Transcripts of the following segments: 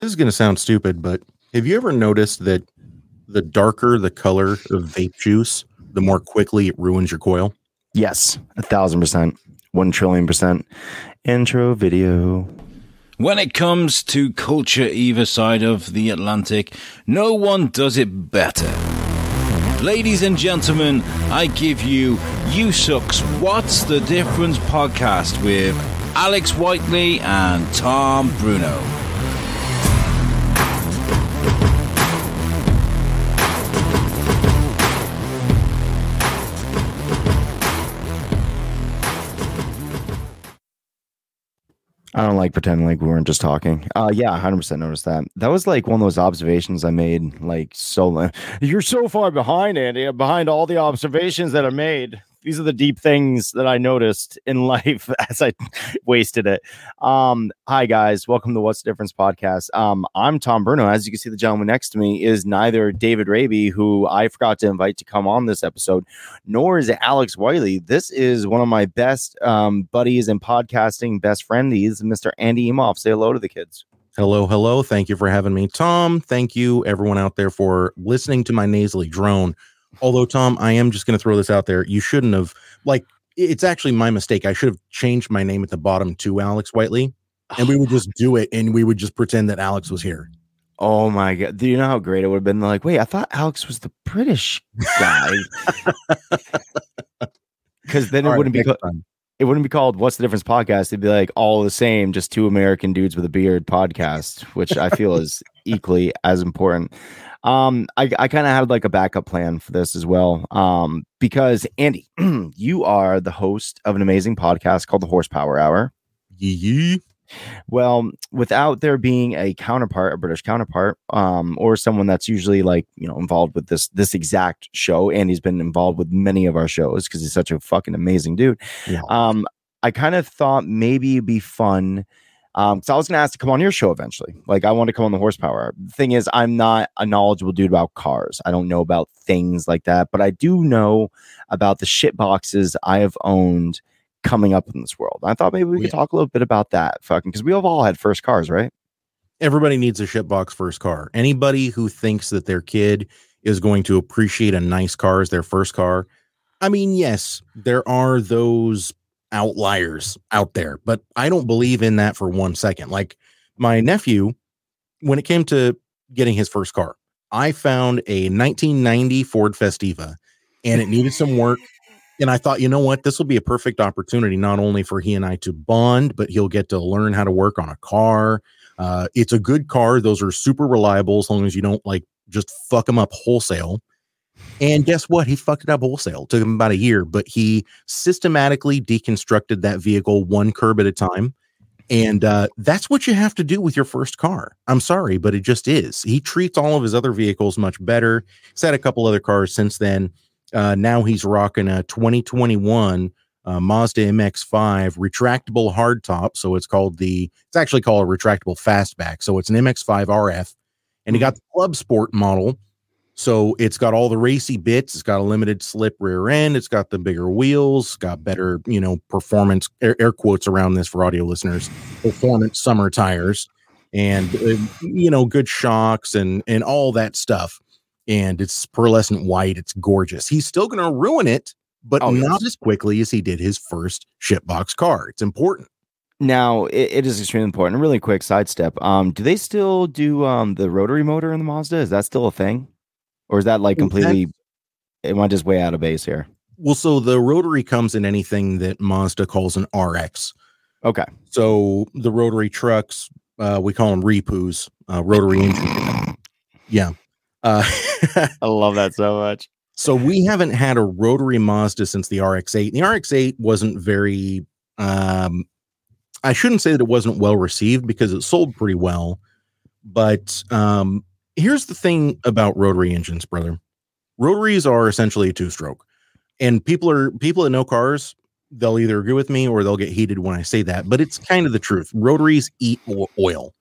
This is going to sound stupid, but have you ever noticed that the darker the color of vape juice, the more quickly it ruins your coil? Yes, a thousand percent, one trillion percent. Intro video. When it comes to culture either side of the Atlantic, no one does it better. Ladies and gentlemen, I give you You Sucks What's the Difference podcast with Alex Whiteley and Tom Bruno. I don't like pretending like we weren't just talking. Uh, yeah, hundred percent noticed that. That was like one of those observations I made. Like, so you're so far behind, Andy. Behind all the observations that are made these are the deep things that I noticed in life as I wasted it. Um, hi guys, welcome to What's the Difference podcast. Um, I'm Tom Bruno. As you can see, the gentleman next to me is neither David Raby, who I forgot to invite to come on this episode, nor is it Alex Wiley. This is one of my best um, buddies in podcasting, best friendies, Mr. Andy Emoff. Say hello to the kids. Hello, hello. Thank you for having me, Tom. Thank you, everyone out there, for listening to my nasally drone Although, Tom, I am just going to throw this out there. You shouldn't have, like, it's actually my mistake. I should have changed my name at the bottom to Alex Whiteley, and we would just do it and we would just pretend that Alex was here. Oh my god! Do you know how great it would have been? Like, wait, I thought Alex was the British guy, because then it right, wouldn't be. Co- it wouldn't be called "What's the Difference" podcast. It'd be like all the same, just two American dudes with a beard podcast, which I feel is equally as important. Um, I, I kind of had like a backup plan for this as well. Um, because Andy, you are the host of an amazing podcast called the Horsepower Hour. Yee. Well, without there being a counterpart, a British counterpart, um, or someone that's usually like you know involved with this this exact show, Andy's been involved with many of our shows because he's such a fucking amazing dude. Yeah. Um, I kind of thought maybe it'd be fun um, so I was gonna ask to come on your show eventually. Like I want to come on the horsepower. The thing is, I'm not a knowledgeable dude about cars. I don't know about things like that, but I do know about the shit boxes I have owned coming up in this world. I thought maybe we could yeah. talk a little bit about that, fucking, because we have all had first cars, right? Everybody needs a shitbox first car. Anybody who thinks that their kid is going to appreciate a nice car as their first car. I mean, yes, there are those outliers out there, but I don't believe in that for one second. Like my nephew, when it came to getting his first car, I found a 1990 Ford Festiva and it needed some work. And I thought, you know what? This will be a perfect opportunity, not only for he and I to bond, but he'll get to learn how to work on a car. Uh, it's a good car. Those are super reliable as long as you don't like just fuck them up wholesale. And guess what? He fucked it up wholesale. It took him about a year, but he systematically deconstructed that vehicle one curb at a time. And uh, that's what you have to do with your first car. I'm sorry, but it just is. He treats all of his other vehicles much better. He's had a couple other cars since then. Uh, now he's rocking a 2021 uh, Mazda MX5 retractable hardtop. So it's called the, it's actually called a retractable fastback. So it's an MX5 RF. And he got the Club Sport model, so it's got all the racy bits. It's got a limited slip rear end. It's got the bigger wheels. Got better, you know, performance air, air quotes around this for audio listeners. Performance summer tires, and uh, you know, good shocks and and all that stuff. And it's pearlescent white. It's gorgeous. He's still going to ruin it, but oh, not yes. as quickly as he did his first shitbox car. It's important. Now it, it is extremely important. A really quick sidestep. Um, do they still do um the rotary motor in the Mazda? Is that still a thing? Or is that like completely? Am I just way out of base here? Well, so the rotary comes in anything that Mazda calls an RX. Okay. So the rotary trucks, uh, we call them repus, uh, rotary engine. Yeah. Uh, I love that so much. So we haven't had a rotary Mazda since the RX-8. The RX-8 wasn't very. Um, I shouldn't say that it wasn't well received because it sold pretty well, but um, here's the thing about rotary engines, brother. Rotaries are essentially a two stroke. And people are people that know cars, they'll either agree with me or they'll get heated when I say that, but it's kind of the truth. Rotaries eat oil.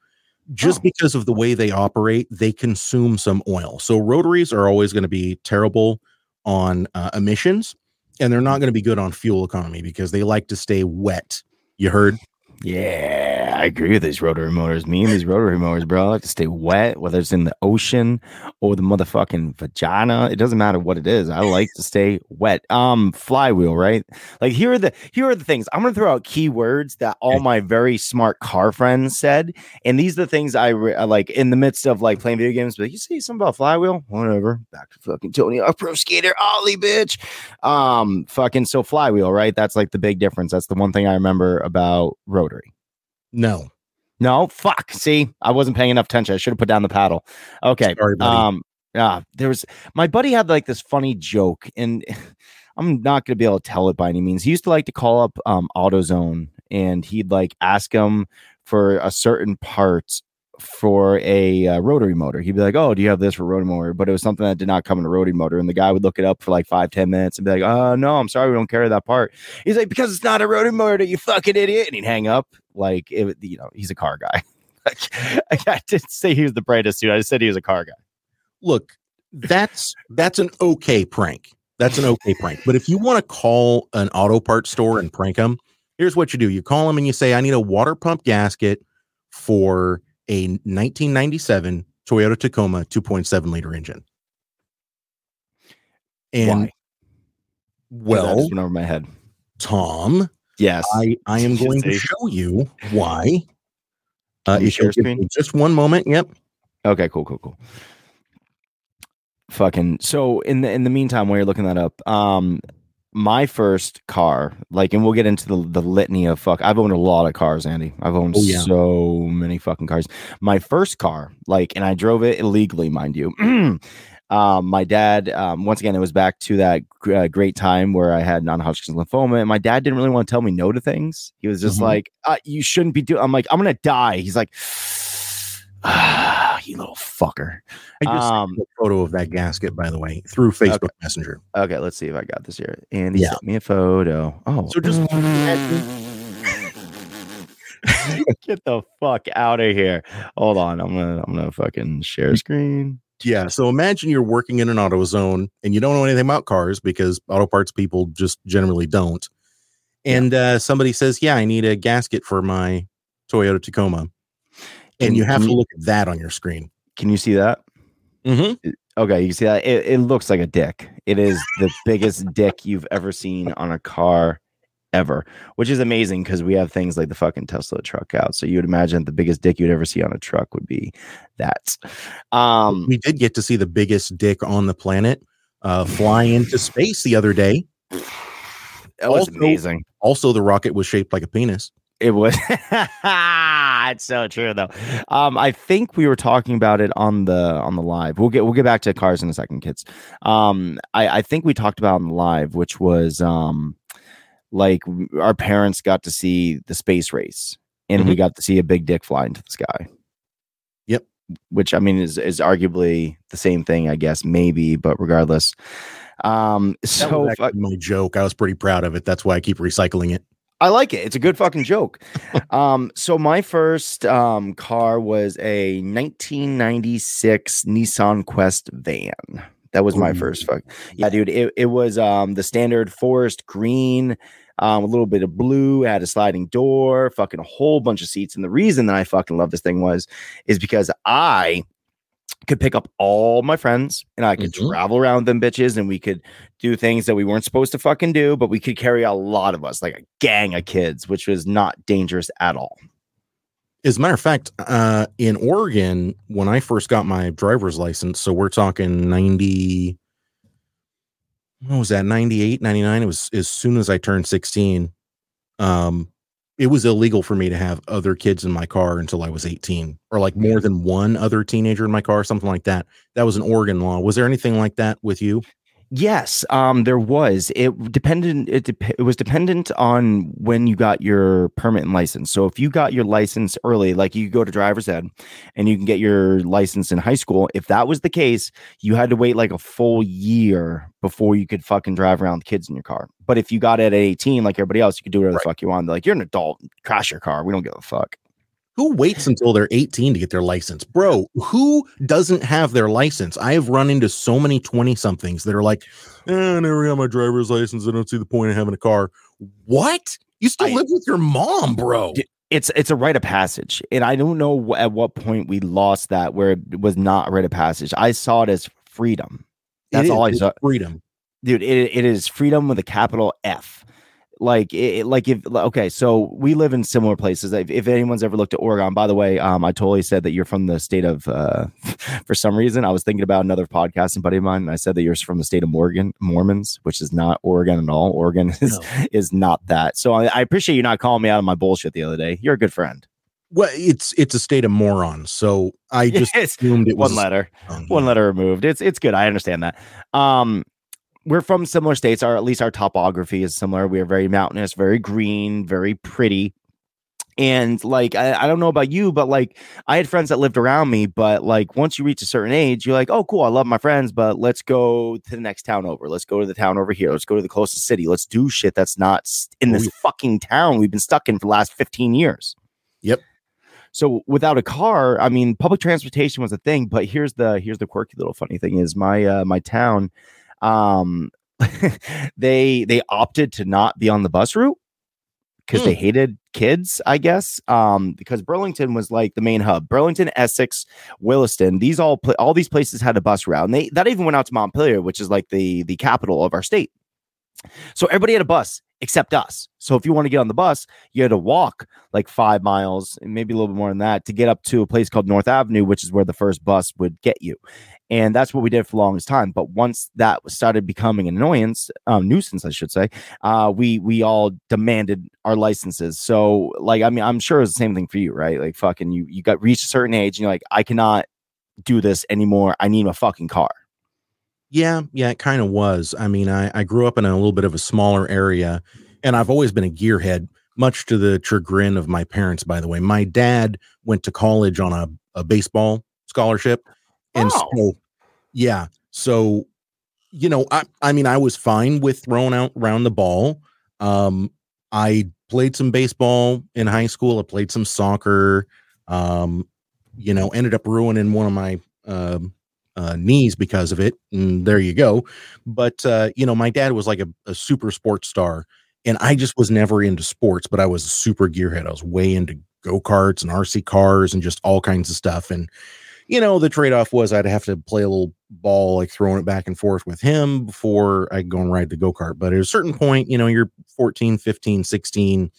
Just oh. because of the way they operate, they consume some oil. So rotaries are always going to be terrible on uh, emissions and they're not going to be good on fuel economy because they like to stay wet. You heard? Yeah I agree with these rotary motors. Me and these rotary motors, bro, I like to stay wet, whether it's in the ocean or the motherfucking vagina. It doesn't matter what it is. I like to stay wet. Um, flywheel, right? Like here are the here are the things. I'm gonna throw out keywords that all my very smart car friends said, and these are the things I, re- like in the midst of like playing video games. But you see something about flywheel, whatever. Back to fucking Tony, a pro skater, Ollie, bitch. Um, fucking so flywheel, right? That's like the big difference. That's the one thing I remember about rotary. No. No, fuck. See, I wasn't paying enough attention. I should have put down the paddle. Okay. Sorry, um, yeah, there was my buddy had like this funny joke, and I'm not gonna be able to tell it by any means. He used to like to call up um AutoZone and he'd like ask them for a certain part for a uh, rotary motor. He'd be like, "Oh, do you have this for rotary motor?" But it was something that did not come in a rotary motor, and the guy would look it up for like five, ten minutes and be like, "Uh, no, I'm sorry, we don't carry that part." He's like, "Because it's not a rotary motor, you fucking idiot," and he'd hang up. Like, it, you know, he's a car guy. Like, I didn't say he was the brightest dude. I said he was a car guy. Look, that's that's an okay prank. That's an okay prank. But if you want to call an auto parts store and prank them, here's what you do: you call them and you say, "I need a water pump gasket for a 1997 Toyota Tacoma 2.7 liter engine." And Why? that well, went over my head. Tom, Yes. I I am going to show you why. Uh, you share screen? just one moment. Yep. Okay, cool, cool, cool. Fucking so in the in the meantime, while you're looking that up, um, my first car, like, and we'll get into the the litany of fuck. I've owned a lot of cars, Andy. I've owned Oh, yeah. so many fucking cars. My first car, like, and I drove it illegally, mind you. um, my dad, um, once again, it was back to that uh, great time where I had non-Hodgkin's lymphoma, and my dad didn't really want to tell me no to things. He was just Mhm. like, uh, "You shouldn't be doing." I'm like, "I'm gonna die." He's like, "Ah, you little fucker." I just Um, a photo of that gasket, by the way through Facebook Messenger. Okay, let's see if I got this here. And he Yeah. sent me a photo. Oh, So just get the fuck out of here. Hold on, I'm gonna I'm gonna fucking share screen. Yeah. So imagine you're working in an AutoZone and you don't know anything about cars because auto parts people just generally don't. And uh, somebody says, Yeah, I need a gasket for my Toyota Tacoma. And you have to you- look at that on your screen. Can you see that? Mm-hmm. Okay, you see that? It, it looks like a dick. It is the biggest dick you've ever seen on a car ever, which is amazing because we have things like the fucking Tesla truck out. So you would imagine the biggest dick you'd ever see on a truck would be that. Um, We did get to see the biggest dick on the planet uh, fly into space the other day. that was also- amazing. Also, the rocket was shaped like a penis. It was. it's so true though. Um, I think we were talking about it on the on the live. We'll get we'll get back to cars in a second, kids. Um, I I think we talked about on the live, which was um, like our parents got to see the space race, and we got to see a big dick fly into the sky. Yep. Which I mean is is arguably the same thing, I guess, maybe, but regardless. Um, so fu- my joke. I was pretty proud of it. That's why I keep recycling it. I like it. It's a good fucking joke. um, so my first um car was a 1996 Nissan Quest van. That was my Ooh. first fuck. Yeah, dude. It, it was um the standard forest green, um, a little bit of blue, had a sliding door, fucking a whole bunch of seats. And the reason that I fucking love this thing was is because I could pick up all my friends and I could Mhm. travel around them bitches and we could do things that we weren't supposed to fucking do, but we could carry a lot of us, like a gang of kids, which was not dangerous at all. As a matter of fact, uh, in Oregon, when I first got my driver's license, so we're talking 90, what was that, 98, 99? It was as soon as I turned 16. Um, it was illegal for me to have other kids in my car until I was 18, or like more than one other teenager in my car, something like that. That was an Oregon law. Was there anything like that with you? Yes, um, there was. It depended. It, dep- it was dependent on when you got your permit and license. So if you got your license early, like you go to driver's ed, and you can get your license in high school. If that was the case, you had to wait like a full year before you could fucking drive around with kids in your car. But if you got it at eighteen, like everybody else, you could do whatever Right. the fuck you want. Like you're an adult, crash your car. We don't give a fuck. Who waits until they're 18 to get their license? Bro, who doesn't have their license? I have run into so many 20 somethings that are like, eh, I never got my driver's license. I don't see the point of having a car. What? You still I- live with your mom, bro. It's it's a rite of passage, and I don't know at what point we lost that where it was not a rite of passage. I saw it as freedom. That's all I saw, freedom. dude. It, it is freedom with a capital F. Like it, it- like if okay, so we live in similar places. If, if anyone's ever looked at Oregon, by the way, um, I totally said that you're from the state of. Uh, for some reason, I was thinking about another podcast and buddy of mine, and I said that you're from the state of Morgan Mormons, which is not Oregon at all. Oregon is is not that. So I, I appreciate you not calling me out on my bullshit the other day. You're a good friend. Well, it's it's a state of morons. So I just Yes. assumed it was one letter. one letter removed. It's it's good. I understand that. Um, we're from similar states, or at least our topography is similar. We are very mountainous, very green, very pretty. And like I, I don't know about you, but like I had friends that lived around me, but like once you reach a certain age, you're like, oh cool, I love my friends, but let's go to the next town over. Let's go to the town over here. Let's go to the closest city. Let's do shit that's not in Oh, this yeah. fucking town we've been stuck in for the last 15 years. Yep. So without a car, I mean, public transportation was a thing. But here's the here's the quirky little funny thing is my uh, my town, um, they they opted to not be on the bus route because they hated kids, I guess. Um, because Burlington was like the main hub. Burlington, Essex, Williston, these all pla- all these places had a bus route, and they that even went out to Montpelier, which is like the the capital of our state. So everybody had a bus except us. So if you want to get on the bus, you had to walk like five miles and maybe a little bit more than that to get up to a place called North Avenue, which is where the first bus would get you. And that's what we did for the longest time. But once that started becoming an annoyance, um, nuisance, I should say, uh, we we all demanded our licenses. So like, I mean, I'm sure it's the same thing for you, right? Like, fucking, you you got reached a certain age, and you're like, I cannot do this anymore. I need a fucking car. Yeah, yeah, it kind of was. I mean, I, I grew up in a little bit of a smaller area, and I've always been a gearhead, much to the chagrin of my parents, by the way. My dad went to college on a, a baseball scholarship. And Oh. so, yeah. So, you know, I, I mean, I was fine with throwing out around the ball. Um, I played some baseball in high school. I played some soccer. Um, you know, ended up ruining one of my um, uh, knees because of it. And there you go. But uh, you know, my dad was like a, a super sports star, and I just was never into sports, but I was a super gearhead. I was way into go karts and RC cars and just all kinds of stuff. And you know, the trade off was I'd have to play a little ball, like throwing it back and forth with him before I go and ride the go kart. But at a certain point, you know, you're 14, 15, 16.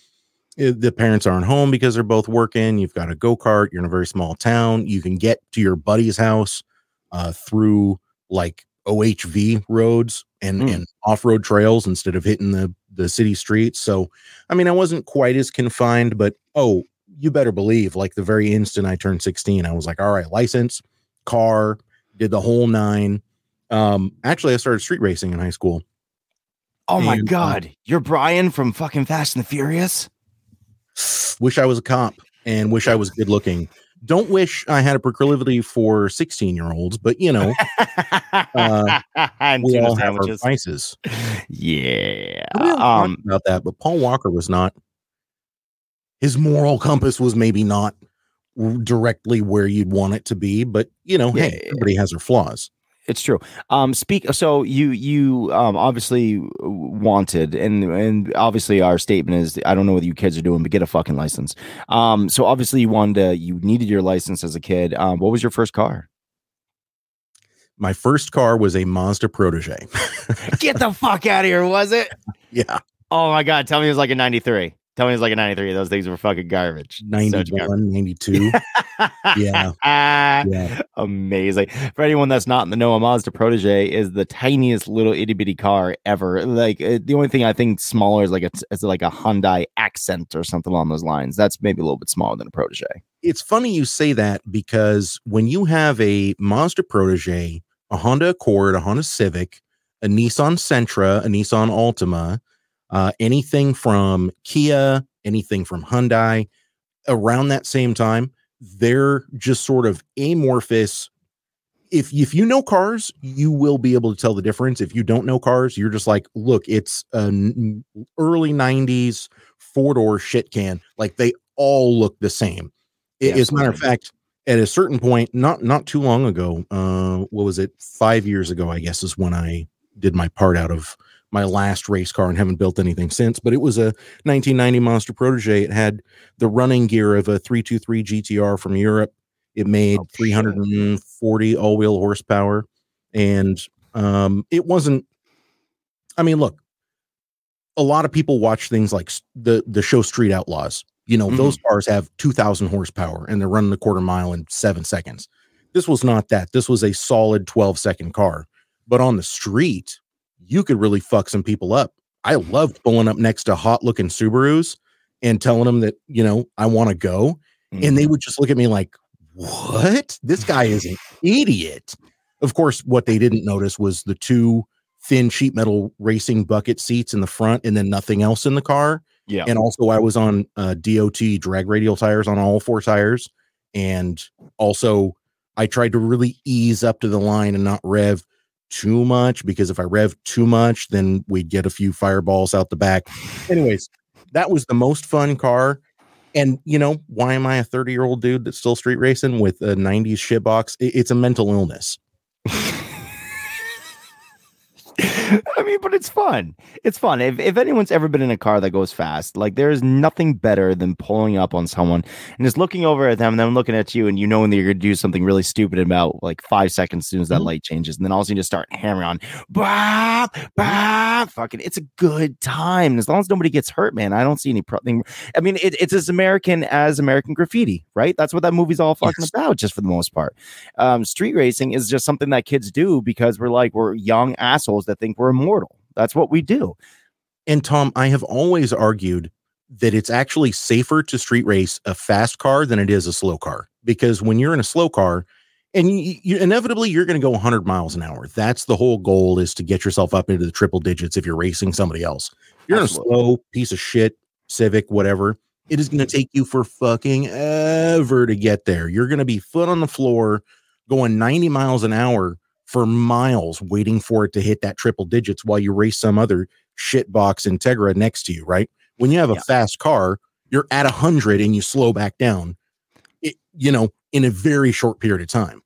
eh, The parents aren't home because they're both working. You've got a go kart. You're in a very small town. You can get to your buddy's house uh, through like OHV roads and, Mm. and off road trails instead of hitting the, the city streets. So, I mean, I wasn't quite as confined, but oh, you better believe like the very instant I turned 16, I was like, all right, license, car, did the whole nine. Um, actually, I started street racing in high school. Oh my And, uh, god, you're Brian from fucking Fast and the Furious. Wish I was a cop and wish I was good looking. Don't wish I had a proclivity for 16 year olds, but you know, Uh, and we all have our vices. Yeah. Um, about that, but Paul Walker was not. His moral compass was maybe not directly where you'd want it to be, but you know, hey, Yeah. everybody has their flaws. It's true. Um, speak. So you you um obviously wanted, and and obviously our statement is I don't know what you kids are doing, but get a fucking license. Um, so obviously you wanted to, you needed your license as a kid. Um, what was your first car? My first car was a Mazda Protege. Get the fuck out of here! Was it? yeah, Oh my god! Tell me it was like a '93. Tell me it was like a '93. Those things were fucking garbage. Such garbage. 91, 92. Yeah. yeah. Amazing. For anyone that's not in the know, a Mazda Protege is the tiniest little itty bitty car ever. Like uh, the only thing I think smaller is like a is like a Hyundai Accent or something along those lines. That's maybe a little bit smaller than a Protege. It's funny you say that because when you have a Mazda Protege, a Honda Accord, a Honda Civic, a Nissan Sentra, a Nissan Altima, uh, anything from Kia, anything from Hyundai, around that same time, they're just sort of amorphous. If if you know cars, you will be able to tell the difference. If you don't know cars, you're just like, look, it's an early '90s four door shit can. Like they all look the same. Yeah, As a matter of fact, at a certain point, not not too long ago, uh, what was it? Five years ago, I guess, is when I did my part out of my last race car and haven't built anything since. But it was a 1990 Mazda Protege. It had the running gear of a 323 GTR from Europe. It made Oh, 340 all wheel horsepower, and um, it wasn't. I mean, look, a lot of people watch things like the the show Street Outlaws. You know, those cars have 2,000 horsepower and they're running a quarter mile in seven seconds. This was not that. This was a solid 12 second car. But on the street, you could really fuck some people up. I loved pulling up next to hot looking Subarus and telling them that, you know, I want to go. And they would just look at me like, what? This guy is an idiot. Of course, what they didn't notice was the two thin sheet metal racing bucket seats in the front and then nothing else in the car. yeah. And also, I was on uh, DOT drag radial tires on all four tires. And also, I tried to really ease up to the line and not rev too much because if I rev too much, then we'd get a few fireballs out the back. Anyways, that was the most fun car. And you know, why am I a 30 year old dude that's still street racing with a 90s shitbox? It's a mental illness. I mean, but it's fun. It's fun. If, if anyone's ever been in a car that goes fast, like there is nothing better than pulling up on someone and just looking over at them and then looking at you and you knowing that you're going to do something really stupid in about like five seconds as soon as that Mhm. light changes. And then all of a sudden you just start hammering on, bah, bah, fucking, it's a good time. And as long as nobody gets hurt, man, I don't see any problem. I mean, it, it's as American as American graffiti, right? That's what that movie's all fucking Yes. about, just for the most part. Um, street racing is just something that kids do because we're like, we're young assholes that think we're immortal. That's what we do. And Tom, I have always argued that it's actually safer to street race a fast car than it is a slow car because when you're in a slow car and you, you inevitably you're going to go 100 miles an hour that's the whole goal is to get yourself up into the triple digits if you're racing somebody else you're Absolutely. in a slow piece of shit civic whatever it is going to take you for fucking ever to get there you're going to be foot on the floor going 90 miles an hour for miles waiting for it to hit that triple digits while you race some other shitbox Integra next to you, right? When you have a Yeah. fast car, you're at a hundred and you slow back down, it, you know, in a very short period of time.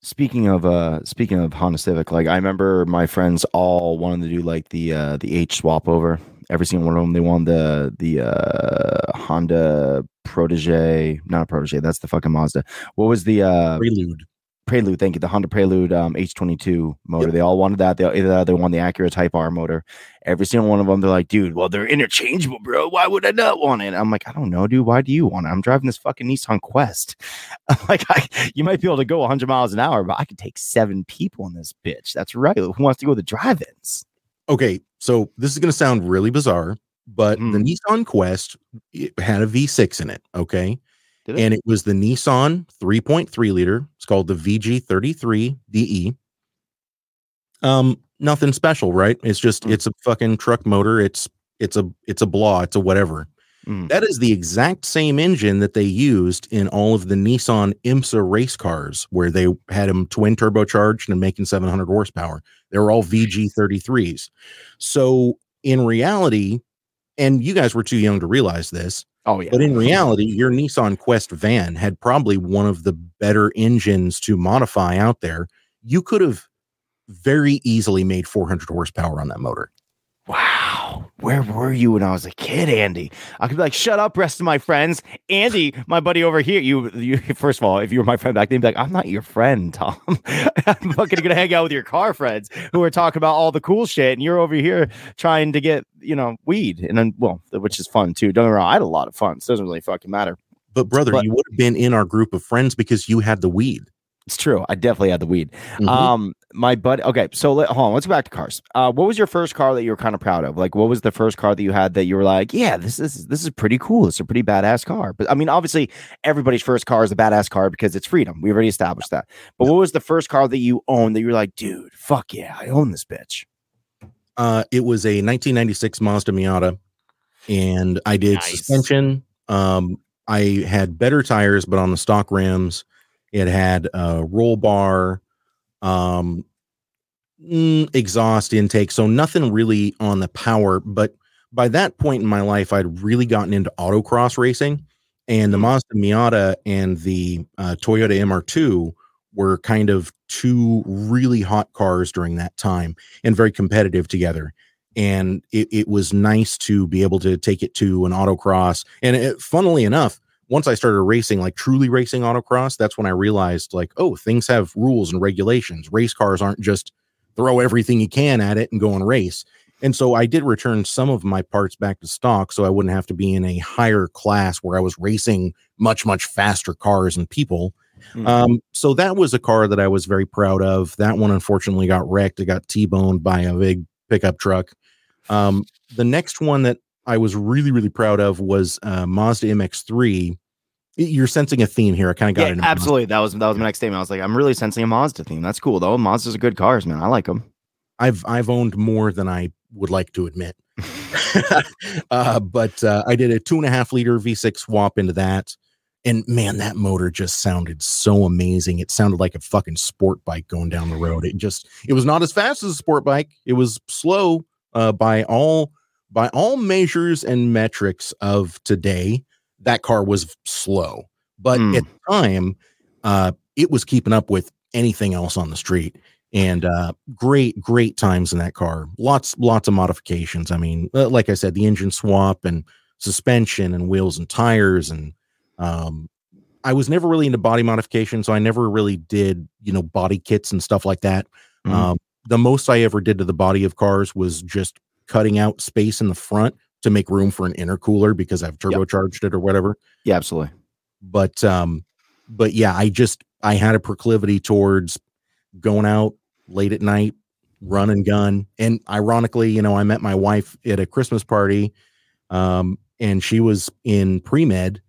Speaking of uh speaking of Honda Civic, like I remember my friends all wanted to do like the uh the H swap over. Every single one of them, they wanted the the uh Honda Protege, not a Protege, that's the fucking Mazda. What was the uh Prelude. Prelude? Thank you, the Honda Prelude um H22 motor. Yep. They all wanted that. They either they wanted the Acura Type R motor. Every single one of them, they're like, dude, well, they're interchangeable, bro. Why would I not want it? I'm like, I don't know, dude. Why do you want it? I'm driving this fucking Nissan Quest. I'm like, I, you might be able to go 100 miles an hour, but I could take seven people in this bitch. That's right. Who wants to go to the drive-ins? Okay, so this is going to sound really bizarre, but the Mhm. Nissan Quest it had a V6 in it. Okay. It? And it was the Nissan 3.3 liter. It's called the VG33 DE. Um, nothing special, right? It's just Mm. it's a fucking truck motor. It's it's a it's a blah. It's a whatever. Mm. That is the exact same engine that they used in all of the Nissan IMSA race cars, where they had them twin turbocharged and making 700 horsepower. They were all VG33s. So in reality, and you guys were too young to realize this, Oh yeah. but in reality, your Nissan Quest van had probably one of the better engines to modify out there. You could have very easily made 400 horsepower on that motor. wow. Where were you when I was a kid, Andy? I could be like, shut up, rest of my friends. Andy, my buddy over here. You, you first of all, if you were my friend back then, be like, I'm not your friend, Tom. I'm fucking gonna hang out with your car friends who are talking about all the cool shit, and you're over here trying to get, you know, weed. And then well, which is fun too. Don't get me wrong, I had a lot of fun. So it doesn't really fucking matter. But brother, But- you would have been in our group of friends because you had the weed. It's true. I definitely had the weed. Mhm. Um, my buddy. Okay, so let, hold on. Let's go back to cars. Uh, what was your first car that you were kind of proud of? Like, what was the first car that you had that you were like, yeah, this is this is pretty cool. It's a pretty badass car. But I mean, obviously, everybody's first car is a badass car because it's freedom. We already established that. But what was the first car that you owned that you were like, dude, fuck yeah, I own this bitch. Uh, it was a 1996 Mazda Miata, and I did Nice. suspension. Um, I had better tires, but on the stock rims, it had a roll bar, um, mm, exhaust intake, so nothing really on the power. But by that point in my life, I'd really gotten into autocross racing, and the Mazda Miata and the uh, Toyota MR2 were kind of two really hot cars during that time and very competitive together. and it, it was nice to be able to take it to an autocross. And it, funnily enough, once I started racing, like truly racing autocross, that's when I realized, like, oh, things have rules and regulations. Race cars aren't just throw everything you can at it and go and race. And so I did return some of my parts back to stock so I wouldn't have to be in a higher class where I was racing much, much faster cars and people. Mm-hmm. Um, so that was a car that I was very proud of. That one unfortunately got wrecked. It got T boned by a big pickup truck. Um, the next one that I was really, really proud of was uh, Mazda MX3. You're sensing a theme here. I kind of got yeah, it. Absolutely. That was that was my next statement. I was like, I'm really sensing a Mazda theme. That's cool though. Mazdas are good cars, man. I like them. I've I've owned more than I would like to admit. uh, but uh, I did a two and a half liter V6 swap into that. And man, that motor just sounded so amazing. It sounded like a fucking sport bike going down the road. It just, it was not as fast as a sport bike. It was slow uh, by all by all measures and metrics of today. That car was slow, but mm. at the time, uh, it was keeping up with anything else on the street and uh, great great times in that car lots lots of modifications i mean uh, like i said the engine swap and suspension and wheels and tires and um, i was never really into body modification so i never really did you know body kits and stuff like that mm-hmm. um, the most i ever did to the body of cars was just cutting out space in the front to make room for an intercooler because i've turbocharged yep. it or whatever yeah absolutely but um but yeah i just i had a proclivity towards going out late at night, run and gun. And ironically, you know, I met my wife at a Christmas party, um, and she was in pre med,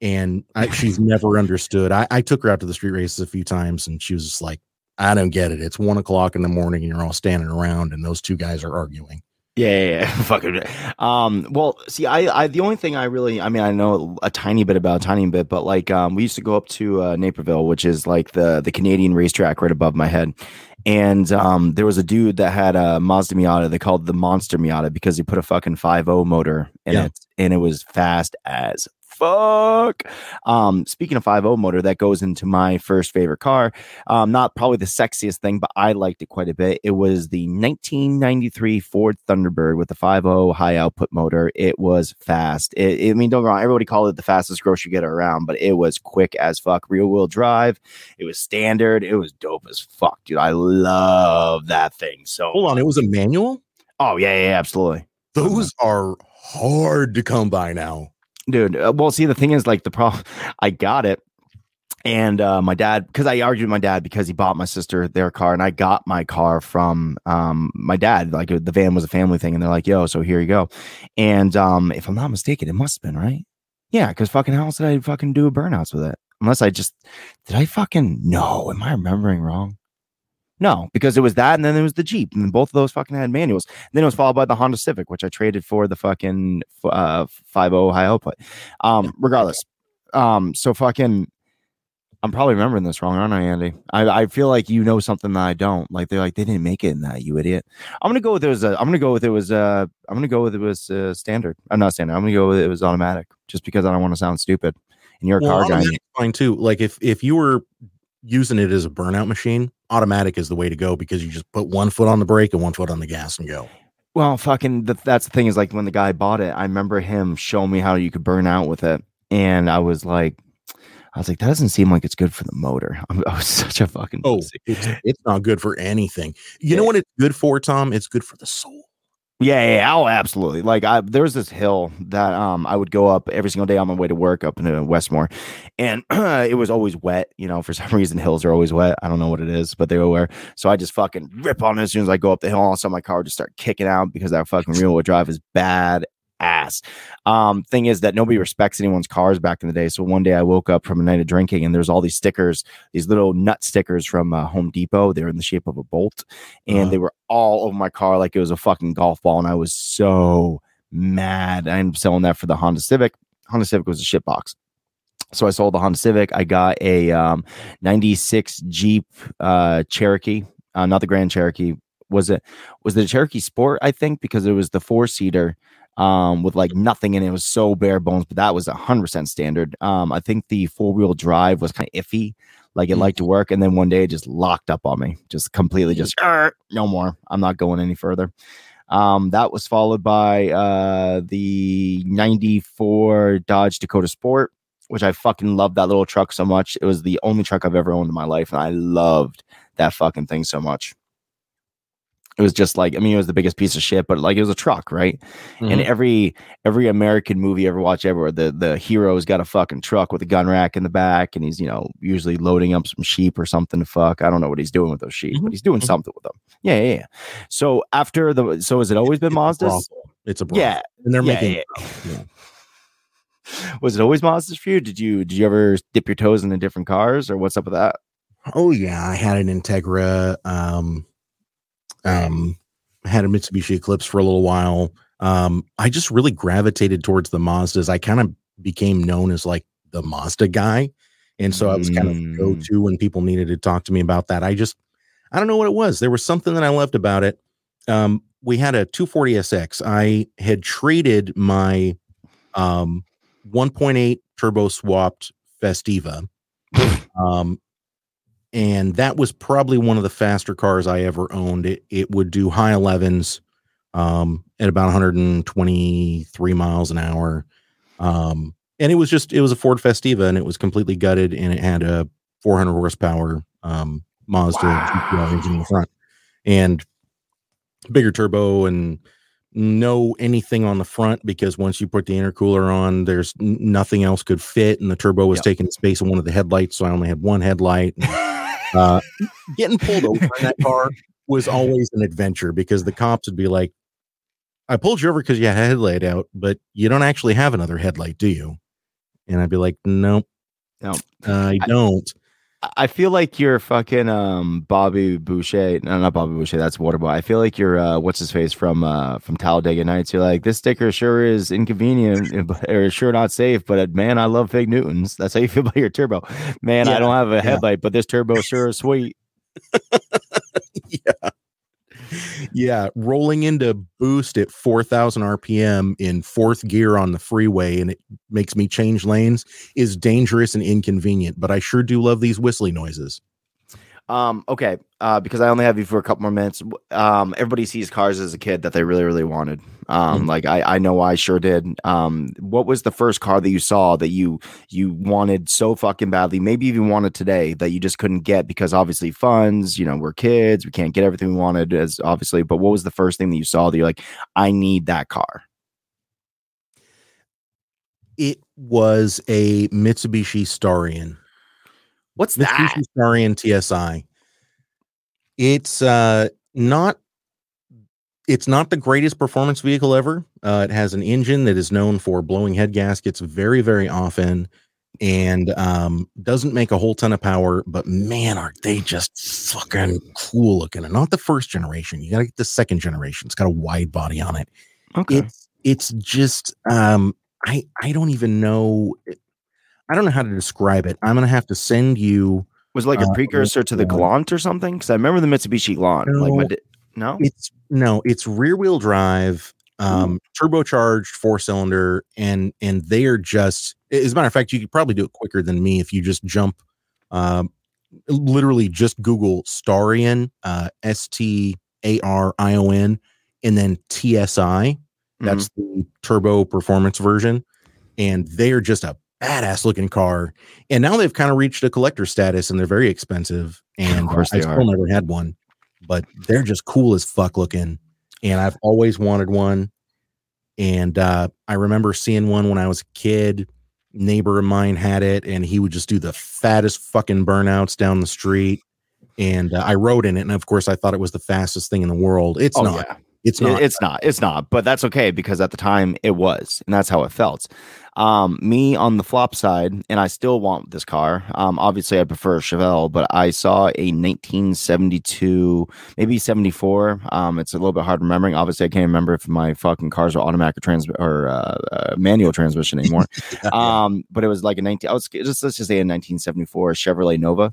and I, she's never understood. I, I took her out to the street races a few times, and she was just like, "I don't get it. It's one o'clock in the morning, and you're all standing around, and those two guys are arguing." Yeah, yeah, yeah. fucking. Um, well, see, I, I, the only thing I really, I mean, I know a tiny bit about a tiny bit, but like, um, we used to go up to uh, Napierville, which is like the the Canadian racetrack right above my head, and um, there was a dude that had a Mazda Miata. They called the Monster Miata because he put a fucking 5.0 motor in yeah. it, and it was fast as fuck. Um, speaking of 5.0 motor, that goes into my first favorite car. Um, not probably the sexiest thing, but I liked it quite a bit. It was the 1993 Ford Thunderbird with the 5.0 high output motor. It was fast. It, I mean, don't get wrong, everybody called it the fastest grocery getter around, but it was quick as fuck. Rear wheel drive. It was standard. It was dope as fuck, dude. I love that thing. So hold on, it was a manual. Oh yeah, yeah, absolutely. Those are hard to come by now dude. Uh, well, see, the thing is, like, the problem, I got it. And uh, my dad, because I argued with my dad because he bought my sister their car, and I got my car from um, my dad. Like the van was a family thing, and they're like, "Yo, so here you go." And um, if I'm not mistaken, it must have been right. Yeah, because fucking how else did I fucking do a burnouts with it? Unless I just did I fucking no? Am I remembering wrong? No, because it was that, and then there was the Jeep, and both of those fucking had manuals. And then it was followed by the Honda Civic, which I traded for the fucking uh, 5.0 high output. Um, regardless, um, so fucking, I'm probably remembering this wrong, aren't I, Andy? I, I feel like you know something that I don't. Like they're like they didn't make it in that, you idiot. I'm gonna go with it was a. I'm gonna go with it was uh I'm gonna go with it was uh, standard. I'm not standard. I'm gonna go with it was automatic, just because I don't want to sound stupid. And you're a well, car guy. Fine too. Like if if you were using it as a burnout machine, automatic is the way to go because you just put one foot on the brake and one foot on the gas and go. Well, fucking, the, that's the thing is like when the guy bought it, I remember him showing me how you could burn out with it. And I was like, I was like, that doesn't seem like it's good for the motor. I'm, i was such a fucking. Oh, it's, it's, not good for anything. You yeah. know what it's good for, Tom? It's good for the soul. Yeah, yeah, oh, absolutely. Like I there was this hill that um I would go up every single day on my way to work up in uh, Westmore, and it was always wet. You know, for some reason hills are always wet. I don't know what it is, but they were. So I just fucking rip on it as soon as I go up the hill. All of a sudden, my car would just start kicking out because that fucking rear wheel drive is bad ass. Um, thing is that nobody respects anyone's cars back in the day. So one day I woke up from a night of drinking and there's all these stickers, these little nut stickers from uh, Home Depot. They're in the shape of a bolt and uh-huh. they were all over my car like it was a fucking golf ball. And I was so mad. I ended up selling that for the Honda Civic. Honda Civic was a shit box. So I sold the Honda Civic. I got a um, 96 Jeep uh, Cherokee, uh, not the Grand Cherokee. Was it was the Cherokee Sport? I think because it was the four seater um, with like nothing in it. It was so bare bones, but that was a hundred percent standard. Um, I think the four wheel drive was kind of iffy, like it mm-hmm. liked to work, and then one day it just locked up on me, just completely, just no more. I'm not going any further. Um, that was followed by uh, the 94 Dodge Dakota Sport, which I fucking loved that little truck so much. It was the only truck I've ever owned in my life, and I loved that fucking thing so much. It was just like I mean, it was the biggest piece of shit, but like it was a truck, right? And Mhm. every every American movie you ever watch ever, the the hero's got a fucking truck with a gun rack in the back, and he's you know usually loading up some sheep or something to fuck. I don't know what he's doing with those sheep, Mhm. but he's doing Mhm. something with them. Yeah, yeah, yeah. So after the so has it always been It's Mazda's? It's a brothel. Yeah, and they're yeah, making yeah. yeah. Was it always Mazda's for you? Did you did you ever dip your toes into different cars, or what's up with that? Oh yeah, I had an Integra. Um, um, had a Mitsubishi Eclipse for a little while. Um, I just really gravitated towards the Mazdas. I kind of became known as like the Mazda guy, and so I was kind of Mm. go to when people needed to talk to me about that. I just, I don't know what it was. There was something that I loved about it. Um, we had a 240 SX. I had traded my um 1.8 turbo swapped Festiva. Um, and that was probably one of the faster cars I ever owned. It it would do high 11s um, at about 123 miles an hour. Um, and it was just it was a Ford Festiva and it was completely gutted and it had a 400 horsepower um, Mazda GTR engine in the front and bigger turbo and no anything on the front because once you put the intercooler on, there's nothing else could fit, and the turbo was Yep. taking space in one of the headlights, so I only had one headlight. And, uh, getting pulled over in that car was always an adventure because the cops would be like, "I pulled you over because you had a headlight out, but you don't actually have another headlight, do you?" And I'd be like, "Nope, No. I I- don't." I feel like you're fucking um Bobby Boucher. No, not Bobby Boucher. That's Waterboy. I feel like you're uh what's his face from uh from Talladega Nights. You're like this sticker sure is inconvenient or sure not safe, but uh, man, I love Fig Newtons. That's how you feel about your turbo. Man, I don't have a headlight, but this turbo sure is sweet. yeah. Yeah, rolling into boost at 4000 RPM in fourth gear on the freeway and it makes me change lanes is dangerous and inconvenient, but I sure do love these whistly noises. Um, okay, uh, because I only have you for a couple more minutes. Um, everybody sees cars as a kid that they really, really wanted. Um, Mhm. like I, I know I sure did. Um, what was the first car that you saw that you you wanted so fucking badly, maybe even wanted today that you just couldn't get because obviously funds, you know, we're kids, we can't get everything we wanted as obviously. But what was the first thing that you saw that you're like, I need that car? It was a Mitsubishi Starion. What's that? Mitsubishi Starion TSI. It's uh not it's not the greatest performance vehicle ever. Uh, it has an engine that is known for blowing head gaskets very, very often, and um, doesn't make a whole ton of power. But man, are they just fucking cool looking! And not the first generation. You got to get the second generation. It's got a wide body on it. Okay. It's it's just um, I I don't even know. I don't know how to describe it. I'm gonna have to send you. Was like a uh, precursor to the. Galant or something? Because I remember the Mitsubishi Galant. Like my No. di- no. It's no, it's rear wheel drive, um, turbocharged four cylinder, and and they are just. As a matter of fact, you could probably do it quicker than me if you just jump. Um, literally just Google Starion, uh, S T A R I O N, and then TSI. That's the turbo performance version, and they are just a badass looking car. And now they've kind of reached a collector status, and they're very expensive. And uh, course I still are. never had one, but they're just cool as fuck looking. And I've always wanted one. And uh, I remember seeing one when I was a kid. Neighbor of mine had it, and he would just do the fattest fucking burnouts down the street. And uh, I rode in it, and of course, I thought it was the fastest thing in the world. It's Oh, not. yeah. It's not. it's not. It's not. But that's okay because at the time it was, and that's how it felt. Um, me on the flop side, and I still want this car. Um, obviously I prefer Chevelle, but I saw a 1972, maybe 74. Um, it's a little bit hard remembering. Obviously, I can't remember if my fucking cars are automatic or trans or uh, uh, manual transmission anymore. um, but it was like a 19. I was just let's just say a 1974 Chevrolet Nova.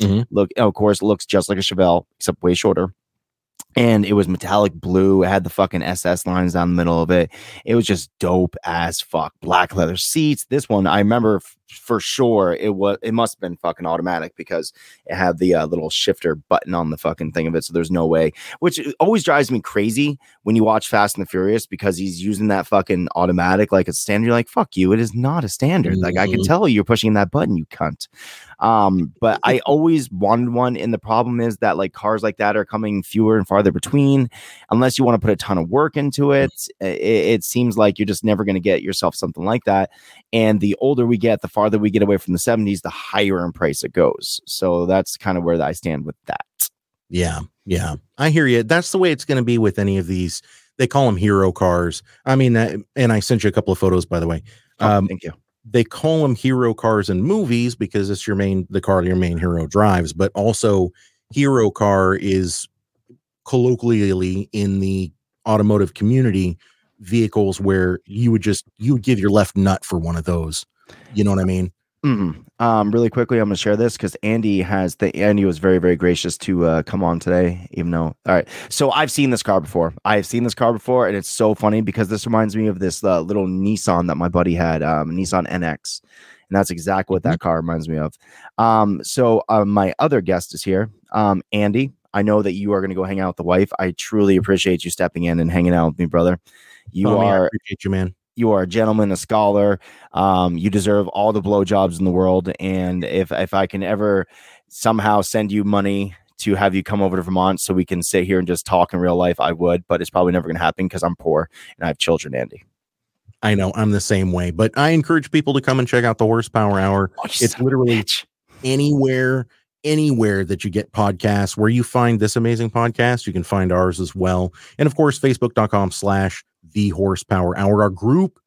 Mhm. Look, of course, looks just like a Chevelle except way shorter and it was metallic blue. It had the fucking SS lines down the middle of it. It was just dope as fuck. Black leather seats. This one, I remember for sure it was it must have been fucking automatic because it had the uh, little shifter button on the fucking thing of it. So there's no way. Which always drives me crazy when you watch Fast and the Furious because he's using that fucking automatic like a standard. You're like, fuck you, it is not a standard. Like I can Mhm. tell you're pushing that button, you cunt. Um, but I always wanted one, and the problem is that like cars like that are coming fewer and farther between. Unless you want to put a ton of work into it, it, it seems like you're just never going to get yourself something like that. And the older we get, the farther we get away from the 70s, the higher in price it goes. So that's kind of where I stand with that. Yeah, yeah, I hear you. That's the way it's going to be with any of these. They call them hero cars. I mean, that, and I sent you a couple of photos, by the way. Oh, Um, thank you. they call them hero cars in movies because it's your main the car your main hero drives but also hero car is colloquially in the automotive community vehicles where you would just you would give your left nut for one of those you know what i mean Mhm. Um, really quickly, I'm going to share this because Andy has the Andy was very very gracious to uh, come on today. Even though, all right, so I've seen this car before. I've seen this car before, and it's so funny because this reminds me of this uh, little Nissan that my buddy had, um, Nissan NX, and that's exactly what that car reminds me of. Um, so uh, my other guest is here, um, Andy. I know that you are going to go hang out with the wife. I truly appreciate you stepping in and hanging out with me, brother. You I are appreciate you man you are a gentleman, a scholar. Um, you deserve all the blowjobs in the world. And if if I can ever somehow send you money to have you come over to Vermont so we can sit here and just talk in real life, I would. But it's probably never going to happen because I'm poor and I have children, Andy. i know i'm the same way but i encourage people to come and check out the horsepower hour Oh, it's son of a literally bitch. anywhere anywhere that you get podcasts where you find this amazing podcast you can find ours as well and of course facebook.com slash the horsepower hour. Our group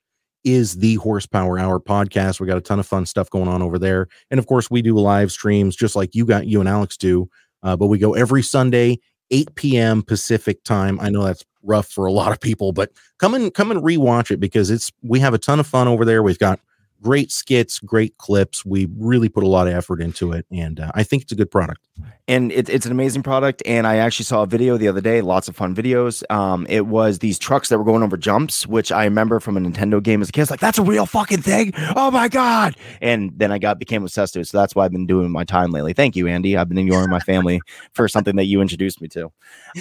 is the horsepower hour podcast. We got a ton of fun stuff going on over there. And of course we do live streams just like you got you and alex do uh, but we go every sunday 8 p.m pacific time. I know that's rough for a lot of people but come and come and rewatch it because it's we have a ton of fun over there. We've got great skits, great clips. We really put a lot of effort into it, and uh, I think it's a good product. and it, it's an amazing product. And I actually saw a video the other day, lots of fun videos. Um, it was these trucks that were going over jumps, which I remember from a Nintendo game as a kid. It's like that's a real fucking thing. Oh my god! And then I got became obsessed with it. So that's why I've been doing my time lately. Thank you, Andy. I've been ignoring my family for something that you introduced me to.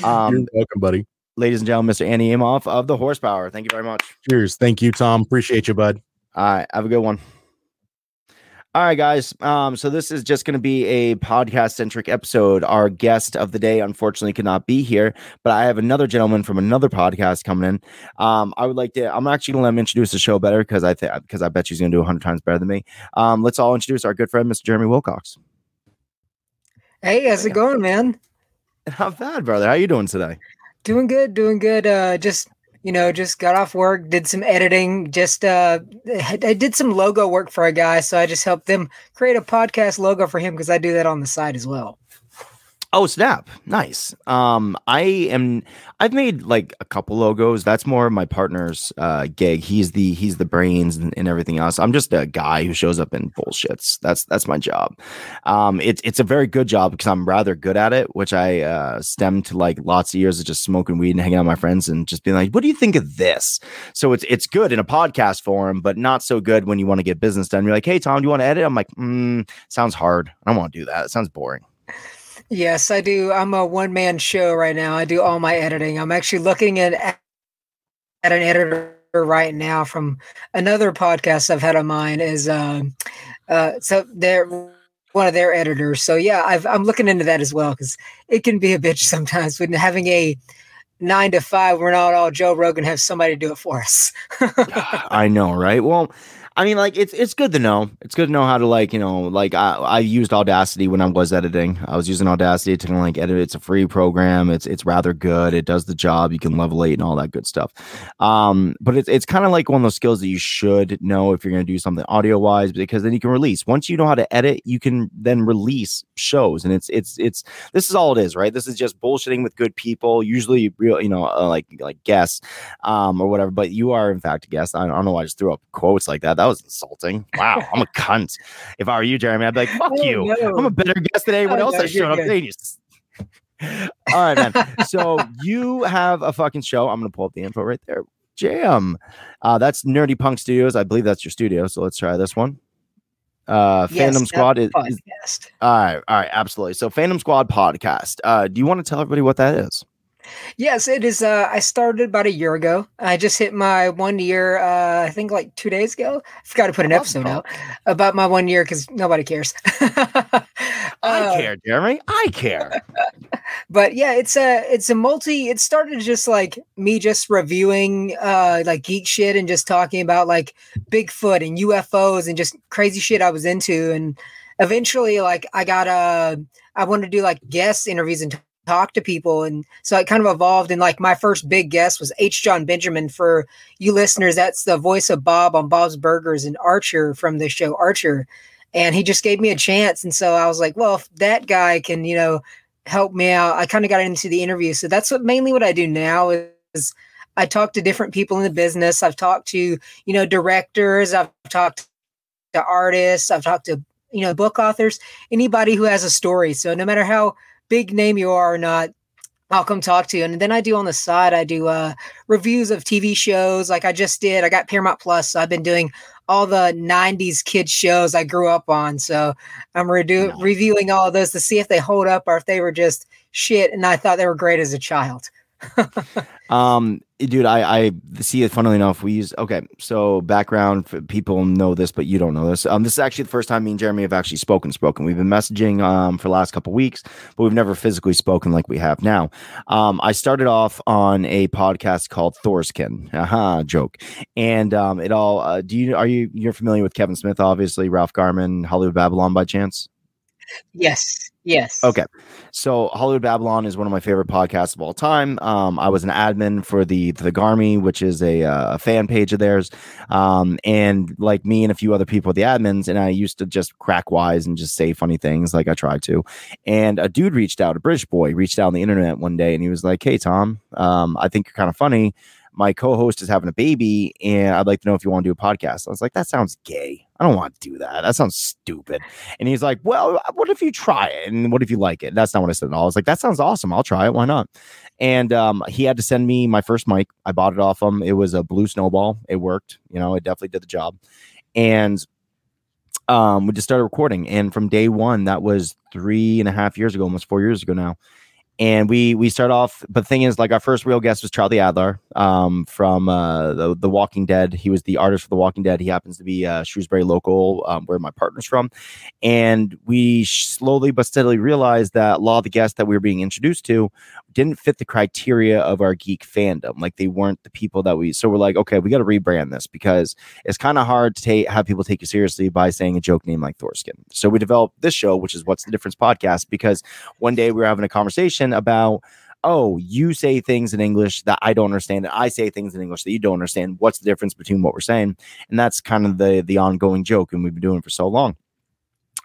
Um, You're welcome, buddy. ladies and gentlemen, Mr. Andy Amoff of the Horsepower. Thank you very much. Cheers. Thank you, Tom. Appreciate you, bud. All right, have a good one. All right, guys. Um, so this is just going to be a podcast centric episode. Our guest of the day, unfortunately, could not be here, but I have another gentleman from another podcast coming in. Um, I would like to. I'm actually going to let him introduce the show better because I think because I bet she's going to do hundred times better than me. Um, let's all introduce our good friend, Mr. Jeremy Wilcox. Hey, how's it going, man? Not bad, brother. How you doing today? Doing good, doing good. Uh, just you know, just got off work, did some editing. Just uh, I did some logo work for a guy, so I just helped them create a podcast logo for him because I do that on the side as well. Oh, snap. Nice. Um, I am I've made like a couple logos. That's more of my partner's uh gig. He's the he's the brains and, and everything else. I'm just a guy who shows up and bullshits. That's that's my job. Um, it's it's a very good job because I'm rather good at it, which I uh stem to like lots of years of just smoking weed and hanging out with my friends and just being like, what do you think of this? So it's it's good in a podcast form, but not so good when you want to get business done. You're like, hey Tom, do you want to edit? I'm like, mm, sounds hard. I don't want to do that. It sounds boring. Yes, I do. I'm a one man show right now. I do all my editing. I'm actually looking at at an editor right now from another podcast I've had of mine is um uh so they're one of their editors. So yeah, I've, I'm looking into that as well because it can be a bitch sometimes when having a nine to five. We're not all Joe Rogan. Have somebody do it for us. I know, right? Well, I mean, like it's it's good to know. It's good to know how to like you know like I I used Audacity when I was editing. I was using Audacity to like edit. It's a free program. It's it's rather good. It does the job. You can level eight and all that good stuff. Um, but it's it's kind of like one of those skills that you should know if you're going to do something audio wise because then you can release. Once you know how to edit, you can then release shows, and it's it's it's this is all it is, right? This is just bullshitting with good people, usually real, you know, uh, like like guests, um, or whatever. But you are in fact a guest. I, I don't know why I just threw up quotes like that. That was insulting. Wow, I'm a cunt. If I were you, Jeremy, I'd be like, fuck Oh, you. no. I'm a better guest than anyone Oh, else no, that showed up. good. They just- All right, man. So you have a fucking show. I'm gonna pull up the info right there. Jam. Uh, that's Nerdy Punk Studios. I believe that's your studio. So let's try this one. Uh, Yes, Fandom Squad is, is all right. All right, absolutely. So, Fandom Squad podcast. Uh, do you want to tell everybody what that is? Yes, it is. Uh, I started about a year ago. I just hit my one year. Uh, I think like two days ago. I forgot to put an episode oh. out about my one year because nobody cares. I Uh, care, Jeremy. I care. but yeah, it's a it's a multi. It started just like me just reviewing uh like geek shit and just talking about like Bigfoot and UFOs and just crazy shit I was into. And eventually, like I got uh I wanted to do like guest interviews and talk to people, and so it kind of evolved. And like my first big guest was H. Jon Benjamin. For you listeners, that's the voice of Bob on Bob's Burgers and Archer from the show Archer. And he just gave me a chance, and so I was like, well, if that guy can, you know help me out. I kind of got into the interview. So that's what mainly what I do now is I talk to different people in the business. I've talked to, you know, directors, I've talked to artists, I've talked to, you know, book authors, anybody who has a story. So no matter how big name you are or not, I'll come talk to you. And then I do on the side, I do uh reviews of TV shows like I just did. I got Paramount Plus. So I've been doing all the 90s kids shows I grew up on. So I'm redo- Nice. reviewing all of those to see if they hold up or if they were just shit and I thought they were great as a child. Um, dude, I I see it. Funnily enough, we use okay. So background people know this, but you don't know this. Um, this is actually the first time me and Jeremy have actually spoken. Spoken. We've been messaging um for the last couple weeks, but we've never physically spoken like we have now. Um, I started off on a podcast called Thorskin. Aha, joke. And um, it all. Uh, do you are you you're familiar with Kevin Smith? Obviously, Ralph Garman, Hollywood Babylon, by chance. Yes. Yes. Okay. So Hollywood Babylon is one of my favorite podcasts of all time. Um, I was an admin for the the Garmy, which is a, uh, a fan page of theirs. Um, and like me and a few other people, the admins, and I used to just crack wise and just say funny things like I tried to. And a dude reached out, a British boy reached out on the internet one day and he was like, Hey Tom, um, I think you're kind of funny. My co-host is having a baby, and I'd like to know if you want to do a podcast. I was like, that sounds gay. I don't want to do that. That sounds stupid. And he's like, Well, what if you try it? And what if you like it? That's not what I said at all. I was like, That sounds awesome. I'll try it. Why not? And um, he had to send me my first mic. I bought it off him. It was a blue snowball. It worked. You know, it definitely did the job. And um, we just started recording. And from day one, that was three and a half years ago, almost four years ago now. And we we start off, but the thing is, like our first real guest was Charlie Adlard um, from uh, the The Walking Dead. He was the artist for The Walking Dead. He happens to be uh, Shrewsbury local, um, where my partner's from. And we slowly but steadily realized that a lot of the guests that we were being introduced to didn't fit the criteria of our geek fandom. Like they weren't the people that we. So we're like, okay, we got to rebrand this because it's kind of hard to take have people take you seriously by saying a joke name like Thorskin. So we developed this show, which is What's the Difference podcast, because one day we were having a conversation about. Oh, you say things in English that I don't understand, and I say things in English that you don't understand. What's the difference between what we're saying? And that's kind of the the ongoing joke, and we've been doing for so long.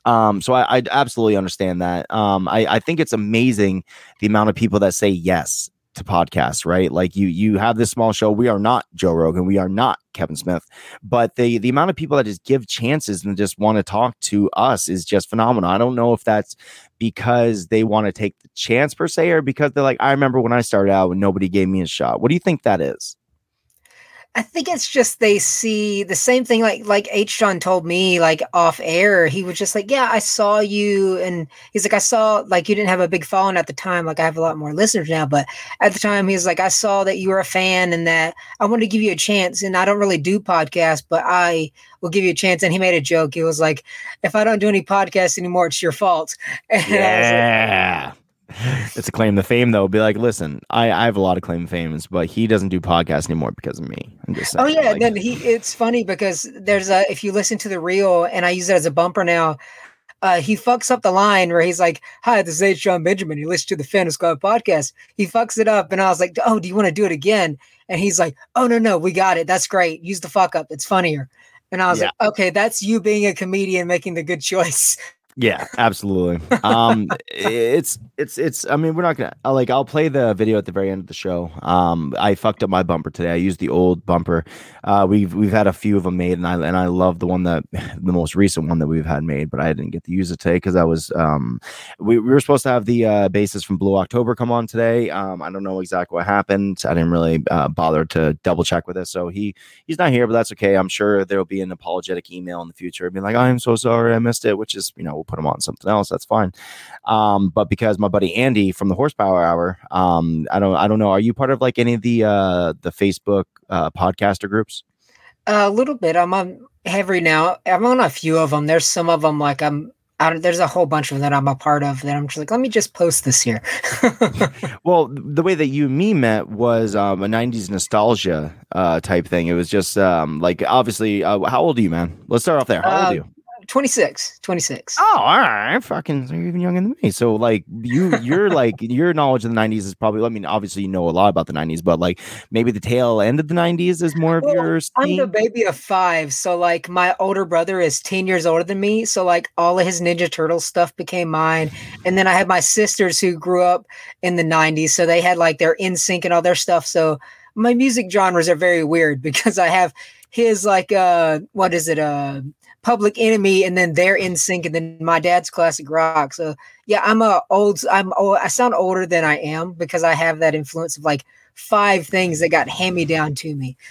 Um, so I, I absolutely understand that. Um, I, I think it's amazing the amount of people that say yes to podcasts, right? Like you you have this small show. We are not Joe Rogan, we are not Kevin Smith, but the the amount of people that just give chances and just want to talk to us is just phenomenal. I don't know if that's because they want to take the chance per se, or because they're like, I remember when I started out and nobody gave me a shot. What do you think that is? I think it's just they see the same thing like like H Jon told me like off air. He was just like, Yeah, I saw you and he's like, I saw like you didn't have a big following at the time. Like I have a lot more listeners now, but at the time he's like, I saw that you were a fan and that I want to give you a chance. And I don't really do podcasts, but I will give you a chance. And he made a joke. He was like, If I don't do any podcasts anymore, it's your fault. And Yeah. It's a claim to fame, though. Be like, listen, I, I have a lot of claim to fames, but he doesn't do podcasts anymore because of me. I'm just saying, Oh yeah, like- then he it's funny because there's a if you listen to the reel and I use it as a bumper now, uh he fucks up the line where he's like, Hi, this is H. Jon Benjamin. You listen to the Fandom Squad podcast. He fucks it up and I was like, Oh, do you want to do it again? And he's like, Oh no, no, we got it. That's great. Use the fuck up. It's funnier. And I was Yeah. like, okay, that's you being a comedian making the good choice. Yeah, absolutely. Um, it's it's it's. I mean, we're not gonna like. I'll play the video at the very end of the show. Um, I fucked up my bumper today. I used the old bumper. Uh, we've we've had a few of them made, and I and I love the one that the most recent one that we've had made, but I didn't get to use it today because I was um, we, we were supposed to have the uh, bassist from Blue October come on today. Um, I don't know exactly what happened. I didn't really uh, bother to double check with it, so he he's not here, but that's okay. I'm sure there'll be an apologetic email in the future, being like, "I'm so sorry, I missed it," which is you know we'll put them on something else. That's fine. Um, but because my buddy Andy from the Horsepower Hour, um, I don't I don't know. Are you part of like any of the uh, the Facebook uh, podcaster groups? A little bit. I'm on every now. I'm on a few of them. There's some of them like I'm. I don't, there's a whole bunch of them that I'm a part of that I'm just like, let me just post this here. well, the way that you and me met was um, a '90s nostalgia uh, type thing. It was just um, like, obviously, uh, how old are you, man? Let's start off there. How old are Uh, you? 26, 26. Oh, all right. Fucking, so you're even younger than me. So, like, you, you're like, your knowledge of the '90s is probably. I mean, obviously, you know a lot about the '90s, but like, maybe the tail end of the '90s is more of Well, your. I'm the baby of five, so like my older brother is ten years older than me, so like all of his Ninja Turtle stuff became mine, and then I have my sisters who grew up in the '90s, so they had like their NSYNC and all their stuff. So my music genres are very weird because I have his like uh what is it uh Public Enemy, and then they're NSYNC, and then my dad's classic rock. So yeah, I'm a old. I'm old, I sound older than I am because I have that influence of like five things that got hand me down to me.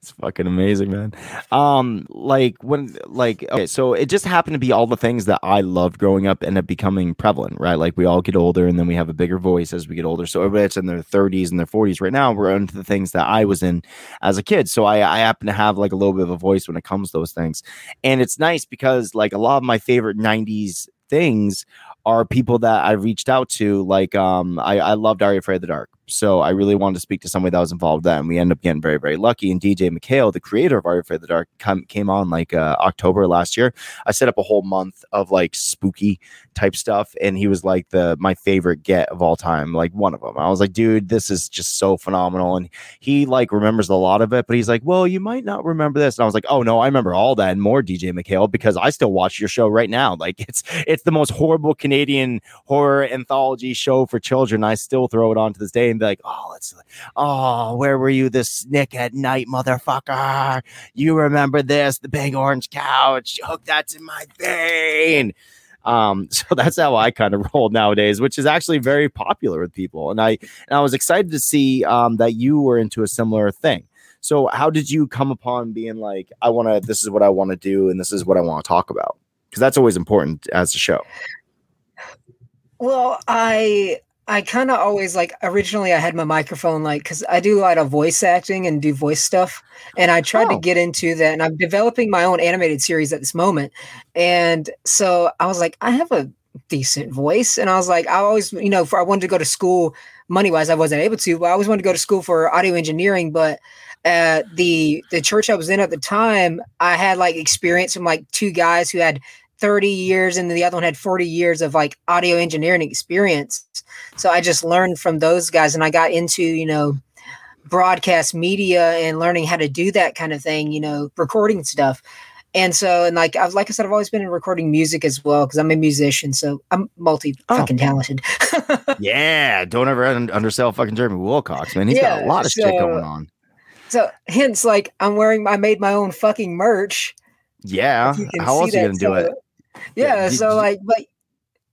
It's fucking amazing, man. Um, like when, like, okay, so it just happened to be all the things that I loved growing up end up becoming prevalent, right? Like we all get older and then we have a bigger voice as we get older. So everybody that's in their 30s and their 40s right now, we're into the things that I was in as a kid. So I, I happen to have like a little bit of a voice when it comes to those things. And it's nice because like a lot of my favorite 90s things are people that I reached out to. Like, um, I, I loved You Afraid of the Dark? So I really wanted to speak to somebody that was involved with that. And we ended up getting very, very lucky. And DJ MacHale, the creator of Afraid of the Dark, come, came on like uh, October last year. I set up a whole month of like spooky type stuff. And he was like the my favorite get of all time, like one of them. I was like, dude, this is just so phenomenal. And he like remembers a lot of it, but he's like, well, you might not remember this. And I was like, oh no, I remember all that and more, DJ MacHale, because I still watch your show right now. Like it's it's the most horrible Canadian horror anthology show for children. I still throw it on to this day and be like, oh, it's oh, where were you this Nick at Nite, motherfucker? You remember this, the big orange couch, hook that's in my vein. Um, so that's how I kind of roll nowadays, which is actually very popular with people. And I and I was excited to see um that you were into a similar thing. So how did you come upon being like, I want to, this is what I want to do, and this is what I want to talk about? Because that's always important as a show. Well, I I kind of always like originally I had my microphone like because I do a lot of voice acting and do voice stuff, and I tried Oh. to get into that. And I'm developing my own animated series at this moment, and so I was like, I have a decent voice, and I was like, I always you know for I wanted to go to school money wise, I wasn't able to, but I always wanted to go to school for audio engineering, but. At the the church I was in at the time, I had like experience from like two guys who had 30 years and the other one had 40 years of like audio engineering experience. So I just learned from those guys and I got into, you know, broadcast media and learning how to do that kind of thing, you know, recording stuff. And so, and like, I've, like I said, I've always been in recording music as well because I'm a musician. So I'm oh. multi fucking talented. Yeah, don't ever undersell fucking Jeremy Wilcox, man. He's got a lot of shit going on. so hence, like, I'm wearing, I made my own fucking merch. Yeah. if you can How else are you gonna do So, it? Yeah, Yeah, so d- like, but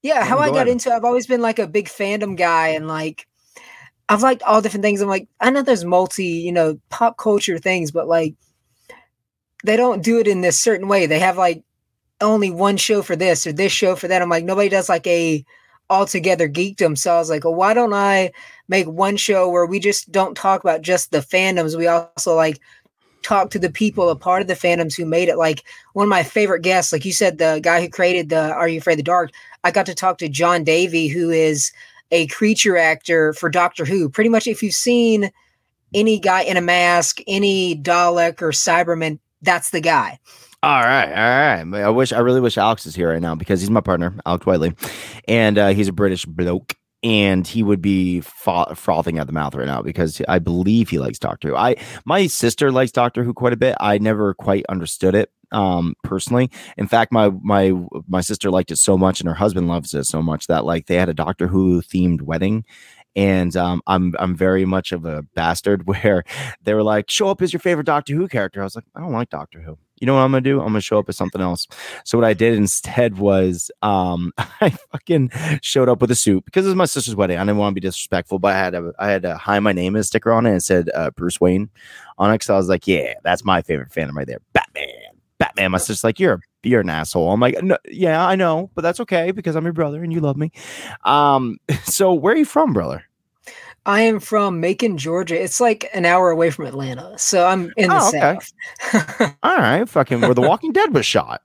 yeah, how I got ahead. into, I've always been like a big fandom guy, and like, I've liked all different things. I'm like, I know there's multi, you know, pop culture things, but like, they don't do it in this certain way. They have like only one show for this or this show for that. I'm like, nobody does like a altogether geekdom. So I was like, well, why don't I make one show where we just don't talk about just the fandoms? We also like talk to the people, a part of the fandoms who made it. Like one of my favorite guests, like you said, the guy who created the Are You Afraid of the Dark? I got to talk to Jon Davey, who is a creature actor for Doctor Who. Pretty much, if you've seen any guy in a mask, any Dalek or Cyberman, that's the guy. All right, all right. I wish I really wish Alex is here right now because he's my partner, Alex Whiteley, and uh, he's a British bloke, and he would be fro- frothing at the mouth right now because I believe he likes Doctor Who. I my sister likes Doctor Who quite a bit. I never quite understood it. um, personally. In fact, my my my sister liked it so much, and her husband loves it so much that like they had a Doctor Who themed wedding. And um, I'm I'm very much of a bastard where they were like, show up as your favorite Doctor Who character. I was like, I don't like Doctor Who you know what I'm gonna do? I'm gonna show up as something else. So what I did instead was um I fucking showed up with a suit because it was my sister's wedding. I didn't want to be disrespectful, but I had a I had a hi my name is sticker on it and said uh, Bruce Wayne on it. So I was like, yeah, that's my favorite Phantom right there. Batman. Batman. My sister's like, you're you're an asshole. I'm like, no, yeah, I know, but that's okay because I'm your brother and you love me. Um, so where are you from, brother? I am from Macon, Georgia. It's like an hour away from Atlanta, so I'm in the Oh, okay. south. All right, fucking where the Walking Dead was shot.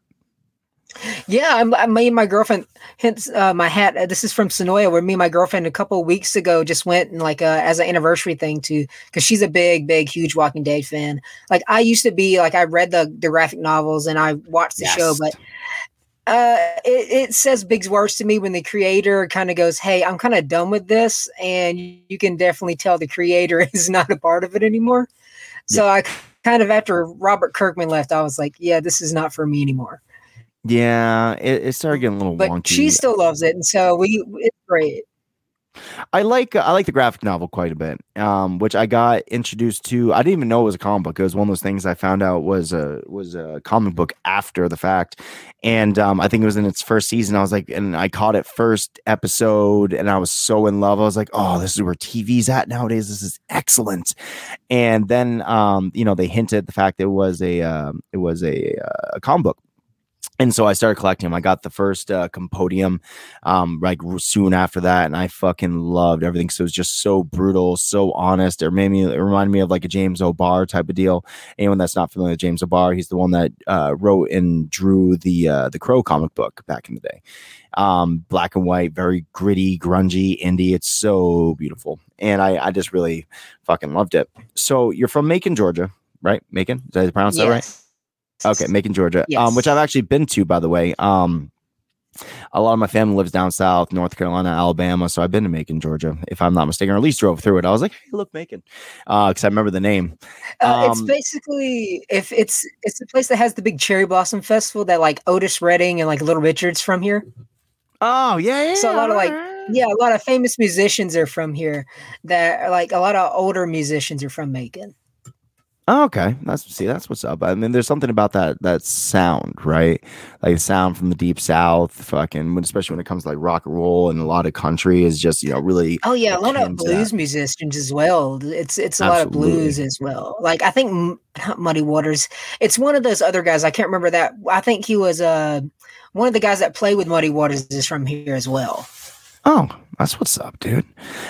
yeah, I'm, I me and my girlfriend. Hence, uh, my hat. uh, This is from Senoia, where me and my girlfriend a couple of weeks ago just went and like uh, as an anniversary thing to because she's a big, big, huge Walking Dead fan. Like I used to be. Like I read the the graphic novels and I watched the show, but uh it, it says big words to me when the creator kind of goes hey i'm kind of done with this and you can definitely tell the creator is not a part of it anymore. So i kind of after robert kirkman left i was like yeah this is not for me anymore. Yeah, it, it started getting a little but wonky. she still loves it and so we it's great I like I like the graphic novel quite a bit, um, which I got introduced to. I didn't even know it was a comic book. It was one of those things I found out was a was a comic book after the fact, and um, I think it was in its first season. I was like, and I caught it first episode, and I was so in love. I was like, oh, this is where TV's at nowadays. This is excellent. And then, um, you know, they hinted at the fact it was a um, it was a, uh, a comic book. And so I started collecting them. I got the first uh, Compendium um, like soon after that, and I fucking loved everything. So it was just so brutal, so honest. It made me it reminded me of like a James O'Barr type of deal. Anyone that's not familiar with James O'Barr, he's the one that uh, wrote and drew the uh, the Crow comic book back in the day. Um, black and white, very gritty, grungy, indie. It's so beautiful, and I I just really fucking loved it. So you're from Macon, Georgia, right? Macon, did I pronounce that right? Yes. Okay, Macon, Georgia. Um, which I've actually been to, by the way. Um, a lot of my family lives down south, North Carolina, Alabama. So I've been to Macon, Georgia, if I'm not mistaken, or at least drove through it. I was like, hey, look, Macon. Uh, because I remember the name. Uh, it's Um, basically if it's it's the place that has the big cherry blossom festival that like Otis Redding and like Little Richard's from here. Oh, yeah, yeah. So a lot of, like. Yeah, a lot of famous musicians are from here. That are, like a lot of older musicians are from Macon. Oh, okay. That's see, that's what's up. I mean, there's something about that that sound, right? Like sound from the deep south, fucking when especially when it comes to like rock and roll and a lot of country is just, you know, really Oh yeah, a lot of to that. blues musicians as well. It's it's a lot of blues as well. Like I think not Muddy Waters. It's one of those other guys. I can't remember that. I think he was uh one of the guys that played with Muddy Waters is from here as well. Oh, that's what's up, dude.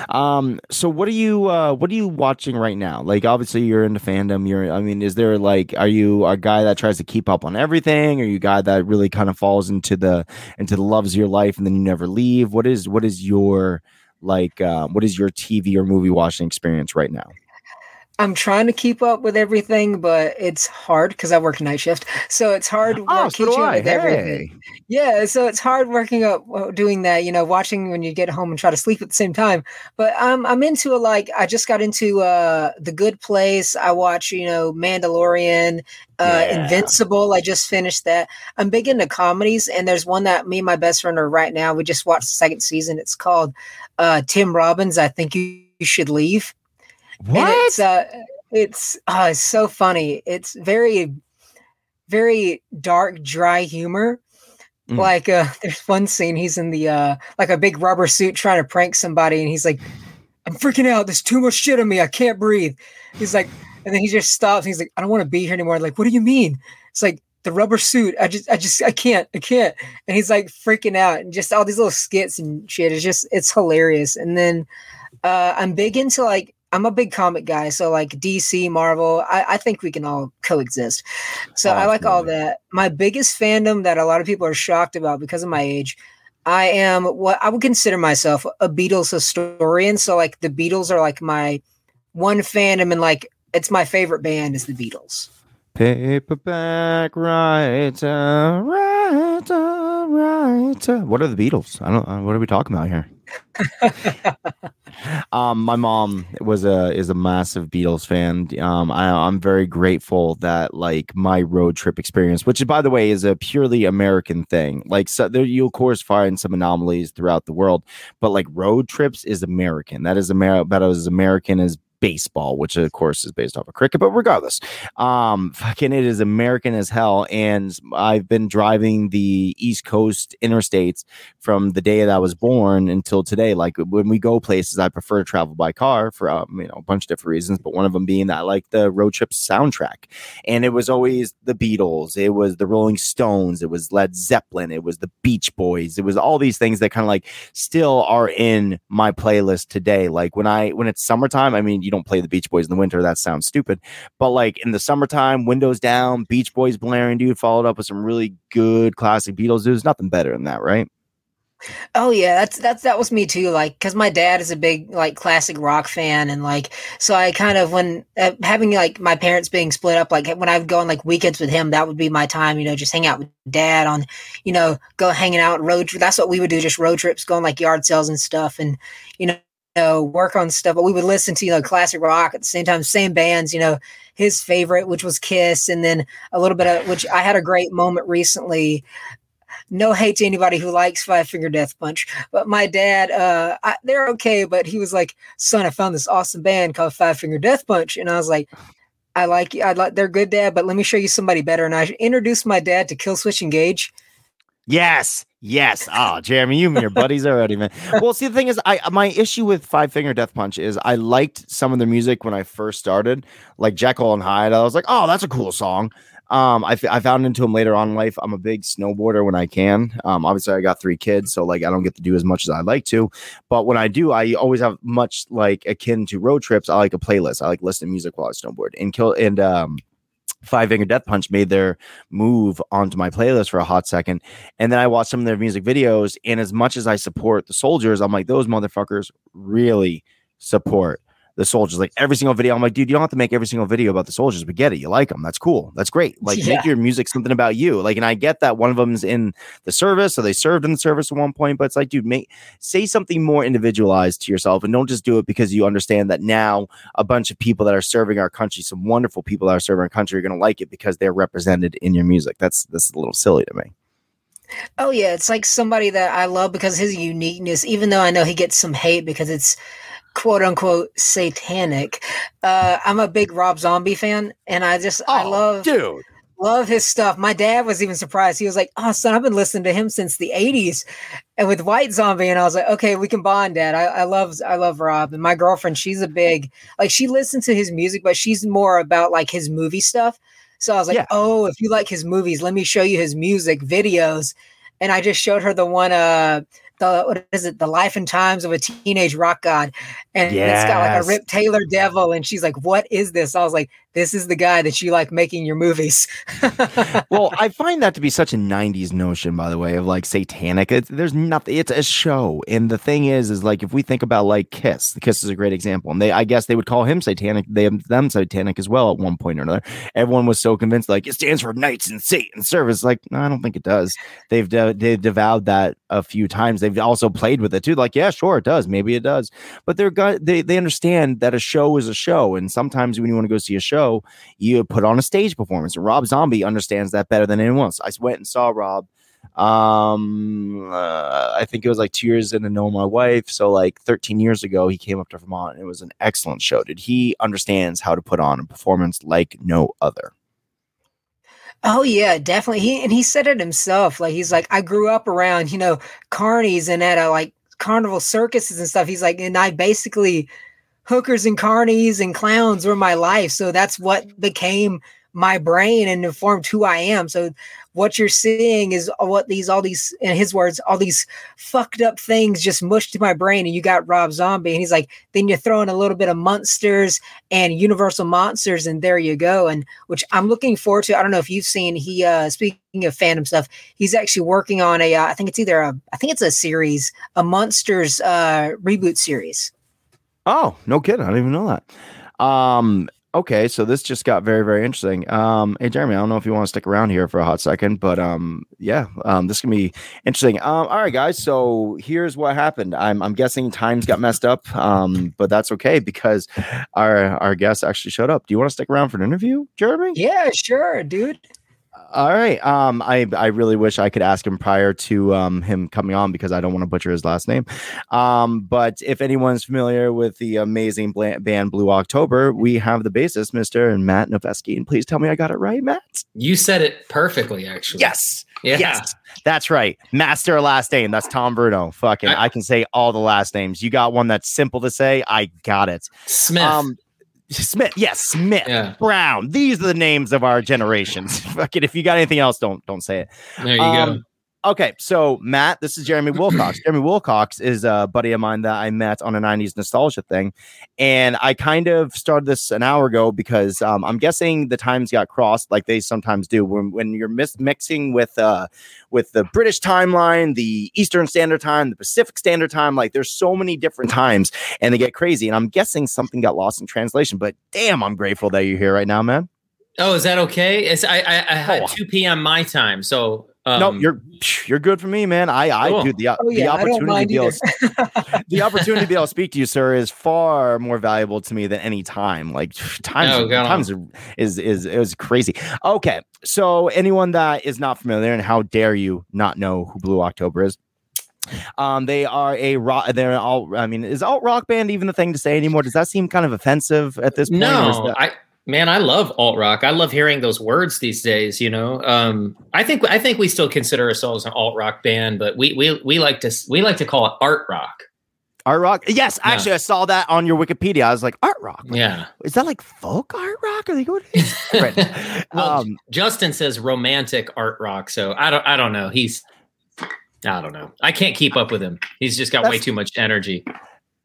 Um, so what are you uh what are you watching right now? Like obviously you're into fandom. You're I mean, is there like are you a guy that tries to keep up on everything? Are you a guy that really kind of falls into the into the loves of your life and then you never leave? What is what is your like uh, what is your TV or movie watching experience right now? I'm trying to keep up with everything, but it's hard because I work night shift, so it's hard Oh, work- so do keeping up I. with everything. Hey. Yeah, so it's hard working up uh, doing that, you know, watching when you get home and try to sleep at the same time. But I'm I'm into it like I just got into uh The Good Place. I watch, you know, Mandalorian, uh Yeah. Invincible. I just finished that. I'm big into comedies and there's one that me and my best friend are right now. We just watched the second season. It's called uh Tim Robbins, I think you, you should leave. And it's uh it's uh it's so funny. It's very very dark, dry humor. Mm. Like uh there's one scene he's in the uh like a big rubber suit trying to prank somebody and he's like, I'm freaking out. There's too much shit on me. I can't breathe. He's like, and then he just stops. He's like, I don't want to be here anymore. like, what do you mean? It's like the rubber suit. I just I just I can't. I can't. And he's like freaking out and just all these little skits and shit. It's just it's hilarious. And then uh I'm big into like I'm a big comic guy, so like DC, Marvel, I, I think we can all coexist. So Oh, I like all that. My biggest fandom that a lot of people are shocked about because of my age, I am what I would consider myself a Beatles historian. So like the Beatles are like my one fandom, and like it's my favorite band is the Beatles. Paperback writer, writer, writer. What are the Beatles? I don't. Uh, what are we talking about here? Um, my mom was a is a massive Beatles fan. Um, I, I'm very grateful that like my road trip experience, which by the way is a purely American thing. Like, so there you of course find some anomalies throughout the world, but like road trips is American. That is America. About as American as baseball, which of course is based off of cricket, but regardless, um, fucking it is American as hell. And I've been driving the East Coast interstates from the day that I was born until today. Like when we go places, I prefer to travel by car for um, you know a bunch of different reasons, but one of them being that I like the road trip soundtrack. And it was always the Beatles, it was the Rolling Stones, it was Led Zeppelin, it was the Beach Boys, it was all these things that kind of like still are in my playlist today. Like when I when it's summertime, I mean you don't play the Beach Boys in the winter. That sounds stupid. But like in the summertime, windows down, Beach Boys blaring, dude, followed up with some really good classic Beatles. There's nothing better than that, right? Oh yeah, that's that's that was me too. Like, because my dad is a big like classic rock fan, and like, so I kind of when uh, having like my parents being split up, like when I would go on like weekends with him, that would be my time. You know, just hang out with dad on, you know, go hanging out road. That's what we would do, just road trips, going like yard sales and stuff, and you know, know, work on stuff, but we would listen to, you know, classic rock at the same time, same bands, you know, his favorite, which was Kiss, and then a little bit of which I had a great moment recently. No hate to anybody who likes Five Finger Death Punch, but my dad, uh, I, they're okay, but he was like, "Son, I found this awesome band called Five Finger Death Punch," and I was like, "I like, I like, they're good, Dad, but let me show you somebody better." And I introduced my dad to Killswitch Engage. Yes, yes. Oh, Jeremy, you and your buddies already, man. Well, see, the thing is, I my issue with Five Finger Death Punch is I liked some of the music when I first started, like Jekyll and Hyde. I was like, oh, that's a cool song. Um, I, I found into them later on in life. I'm a big snowboarder when I can. Um, obviously, I got three kids, so like I don't get to do as much as I like to. But when I do, I always have much like akin to road trips. I like a playlist. I like listening to music while I snowboard and kill and um Five Finger Death Punch made their move onto my playlist for a hot second. And then I watched some of their music videos. And as much as I support the soldiers, I'm like, those motherfuckers really support the soldiers. Like every single video, I'm like, dude, you don't have to make every single video about the soldiers. We get it. You like them. That's cool. That's great. Like yeah. make your music something about you. Like, and I get that one of them's in the service, so they served in the service at one point. But it's like, dude, make say something more individualized to yourself, and don't just do it because you understand that now a bunch of people that are serving our country, some wonderful people that are serving our country, are going to like it because they're represented in your music. That's that's a little silly to me. Oh yeah, it's like somebody that I love because his uniqueness. Even though I know he gets some hate because it's quote unquote satanic. Uh, I'm a big Rob Zombie fan, and I just oh, I love dude. Love his stuff. My dad was even surprised. He was like, "Oh, son, I've been listening to him since the '80s," and with White Zombie, and I was like, "Okay, we can bond, Dad. I, I love, I love Rob." And my girlfriend, she's a big like she listens to his music, but she's more about like his movie stuff. So I was like, yeah. "Oh, if you like his movies, let me show you his music videos." And I just showed her the one uh the what is it? The life and times of a teenage rock god. And yes. it's got like a rip taylor devil and she's like what is this? I was like this is the guy that you like making your movies well i find that to be such a 90s notion by the way of like satanic it's, there's nothing it's a show and the thing is is like if we think about like kiss the kiss is a great example and they i guess they would call him satanic they them satanic as well at one point or another everyone was so convinced like it stands for knights and satan service like no i don't think it does they've de- they've devoured that a few times they've also played with it too. Like, yeah, sure, it does. Maybe it does. But they're they they understand that a show is a show, and sometimes when you want to go see a show, you put on a stage performance. And Rob Zombie understands that better than anyone else. I went and saw Rob. Um, uh, I think it was like two years in to know my wife. So like 13 years ago, he came up to Vermont. And it was an excellent show. Did he understands how to put on a performance like no other? Oh yeah, definitely. He and he said it himself. Like he's like, I grew up around, you know, carnies and at a like carnival circuses and stuff. He's like, and I basically hookers and carnies and clowns were my life. So that's what became my brain and informed who I am. So what you're seeing is what these all these in his words all these fucked up things just mushed to my brain and you got rob zombie and he's like then you throw in a little bit of monsters and universal monsters and there you go and which i'm looking forward to i don't know if you've seen he uh speaking of fandom stuff he's actually working on a uh, I think it's either a i think it's a series a monsters uh reboot series oh no kidding i didn't even know that um okay, so this just got very, very interesting. Um, hey Jeremy, I don't know if you want to stick around here for a hot second, but um, yeah, um, this can be interesting. Um, all right, guys. So here's what happened. I'm, I'm guessing times got messed up, um, but that's okay because our our guest actually showed up. Do you want to stick around for an interview, Jeremy? Yeah, sure, dude. All right. Um, I I really wish I could ask him prior to um him coming on because I don't want to butcher his last name. Um, but if anyone's familiar with the amazing band Blue October, we have the bassist, Mister and Matt Noveskey. And please tell me I got it right, Matt. You said it perfectly, actually. Yes. Yeah. Yes. That's right. Master last name. That's Tom Bruno. Fucking, I, I- can say all the last names. You got one that's simple to say. I got it. Smith. Um, Smith. Yes, Smith. yeah. Brown. These are the names of our generations. Fucking, if you got anything else, don't don't say it. There you go. Um, Okay, so Matt, this is Jeremy Wilcox. Jeremy Wilcox is a buddy of mine that I met on a '90s nostalgia thing, and I kind of started this an hour ago because um, I'm guessing the times got crossed, like they sometimes do when, when you're mis- mixing with uh, with the British timeline, the Eastern Standard Time, the Pacific Standard Time. Like there's so many different times, and they get crazy. And I'm guessing something got lost in translation. But damn, I'm grateful that you're here right now, man. Oh, is that okay? It's I I, I had Oh. 2 p.m. my time, so um, no, you're you're good for me, man. I I Cool. do the, Oh the yeah, I opportunity to be able the opportunity to be able to speak to you, sir, is far more valuable to me than any time. Like times, Oh, times are- is is it was crazy. Okay, so anyone that is not familiar, and how dare you not know who Blue October is? Um, they are a rock. They're all. I mean, is alt rock band even the thing to say anymore? Does that seem kind of offensive at this point? no, that- I man, I love alt rock. I love hearing those words these days. You know, um, I think I think we still consider ourselves an alt rock band, but we we we like to we like to call it art rock. art rock. Yes, Yeah. actually, I saw that on your Wikipedia. I was like, art rock. Like, Yeah. is that like folk art rock? Are they going? Right. Well, um, Justin says romantic art rock, so I don't I don't know. He's I don't know. I can't keep up with him. He's just got way too much energy.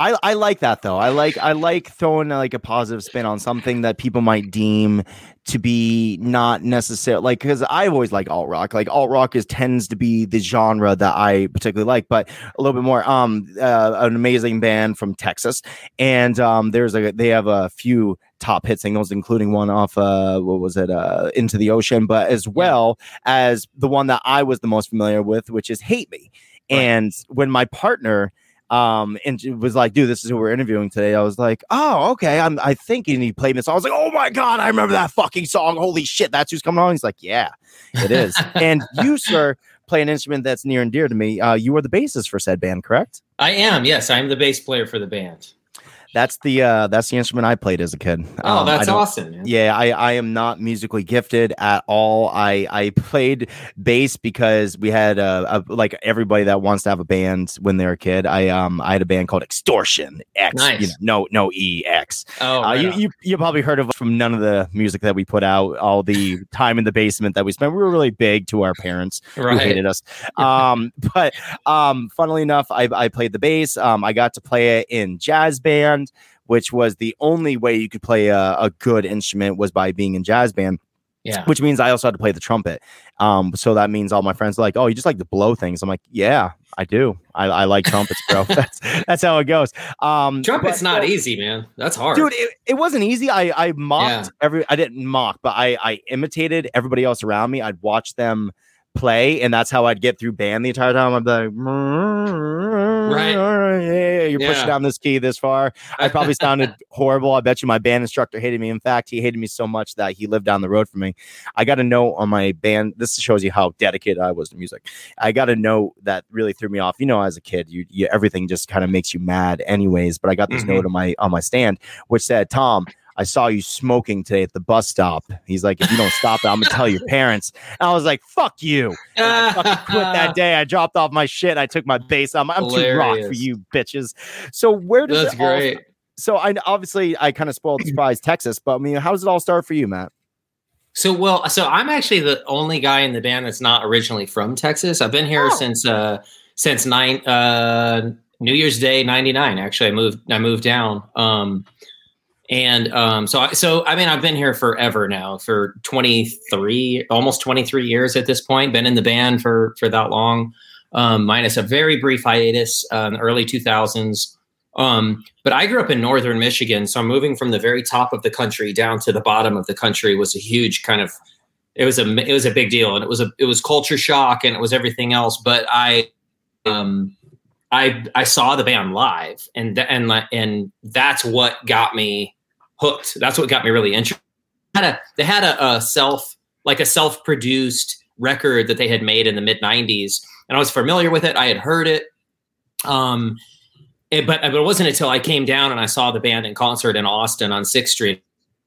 I, I like that though. I like I like throwing like a positive spin on something that people might deem to be not necessarily like because I've always like alt rock. Like alt rock is tends to be the genre that I particularly like, but a little bit more. Um, uh, an amazing band from Texas, and um, there's a they have a few top hit singles, including one off uh what was it uh Into the Ocean, but as well as the one that I was the most familiar with, which is Hate Me. Right. And when my partner um and was like dude this is who we're interviewing today. I was like oh okay. I'm i thinking he played this i was like oh my god i remember that fucking song. Holy shit that's who's coming on. He's like yeah it is. And you sir play an instrument that's near and dear to me. Uh you are the bassist for said band correct? I am. Yes, I'm the bass player for the band. That's the uh that's the instrument i played as a kid Oh, Um, that's awesome, man. Yeah, I, I am not musically gifted at all. I I played bass because we had a, a like everybody that wants to have a band when they're a kid. I um I had a band called Extortion X. You know, no no E X. Oh, Uh, right you, you you probably heard of from none of the music that we put out, all the time in the basement that we spent. We were really big to our parents who right. hated us. Um, but um, funnily enough, I, I played the bass. Um, I got to play it in jazz band, which was the only way you could play a, a good instrument was by being in jazz band. Yeah. Which means I also had to play the trumpet. Um, so that means all my friends are like, "Oh, you just like to blow things." I'm like, "Yeah, I do. I, I like trumpets, bro. that's that's how it goes." Um, Trumpet's but- not easy, man. That's hard. dude it, it wasn't easy i i mocked Yeah. every i didn't mock but i i imitated everybody else around me i'd watch them play and that's how i'd get through band the entire time. I'd be like Right. yeah, you're pushing down this key this far. I probably sounded horrible. I bet you my band instructor hated me. In fact he hated me so much that he lived down the road from me. I got a note on my band this shows you how dedicated i was to music. I got a note that really threw me off. You know as a kid you, you everything just kind of makes you mad anyways but i got this Mhm. note on my on my stand which said tom I saw you smoking today at the bus stop. He's like, if you don't stop it, I'm gonna tell your parents. And I was like, fuck you. And I quit that day. I dropped off my shit. I took my bass. I'm, I'm too rock for you bitches. So where does That's it all great. so I obviously I kind of spoiled the surprise Texas, but I mean, how does it all start for you, Matt? So well, so I'm actually the only guy in the band that's not originally from Texas. I've been here Oh. since uh since nine uh New Year's Day '99. Actually, I moved I moved down. Um, and um, so I, so I mean, I've been here forever now for 23, almost 23 years at this point. Been in the band for for that long, um, minus a very brief hiatus uh, in the early 2000s. Um, but I grew up in northern Michigan, so moving from the very top of the country down to the bottom of the country was a huge kind of it was a it was a big deal, and it was a it was culture shock, and it was everything else. But I um I I saw the band live, and and and that's what got me hooked. That's what got me really interested. Had a, they had a, a self like a self produced record that they had made in the mid '90s, and I was familiar with it. I had heard it. Um, it, but, but it wasn't until I came down and I saw the band in concert in Austin on Sixth Street,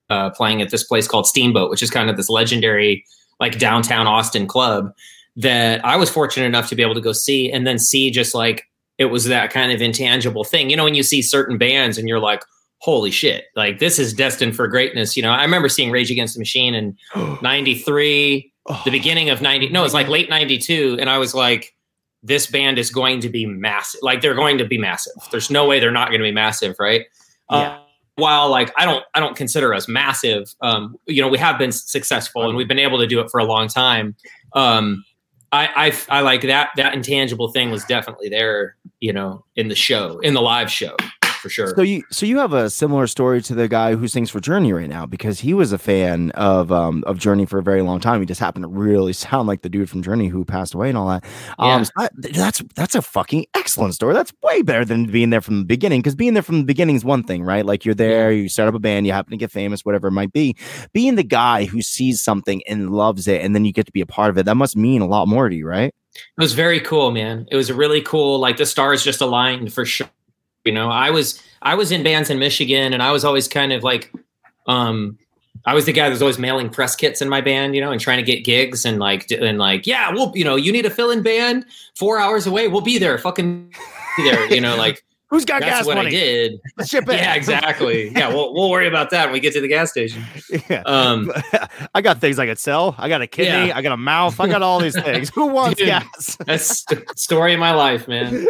uh, playing at this place called Steamboat, which is kind of this legendary like downtown Austin club that I was fortunate enough to be able to go see and then see just like it was that kind of intangible thing. You know, when you see certain bands and you're like, holy shit, like this is destined for greatness. You know, I remember seeing Rage Against the Machine in 93, the beginning of 90. No, it's like late 92. And I was like, this band is going to be massive. Like they're going to be massive. There's no way they're not going to be massive, right? Yeah. Uh, while like I don't I don't consider us massive, um, you know, we have been successful and we've been able to do it for a long time. Um, I, I I like that that intangible thing was definitely there, you know, in the show, in the live show for sure. So you so you have a similar story to the guy who sings for Journey right now because he was a fan of um of Journey for a very long time. He just happened to really sound like the dude from Journey who passed away and all that. Um, so I, that's that's a fucking excellent story. That's way better than being there from the beginning because being there from the beginning is one thing, right? Like you're there, you start up a band, you happen to get famous, whatever it might be. Being the guy who sees something and loves it, and then you get to be a part of it, that must mean a lot more to you, right? It was very cool, man. It was really cool. Like the stars just aligned for sure. You know, I was I was in bands in Michigan, and I was always kind of like, um, I was the guy that was always mailing press kits in my band, you know, and trying to get gigs and like and like, yeah, we'll you know, you need a fill in band four hours away, we'll be there, fucking be there, you know, like. Who's got That's gas what money? I did. Ship it. Yeah, exactly. Yeah, we'll we'll worry about that when we get to the gas station. Yeah. Um, I got things I could sell. I got a kidney. Yeah. I got a mouth. I got all these things. Who wants Dude. gas? that's the story of my life, man.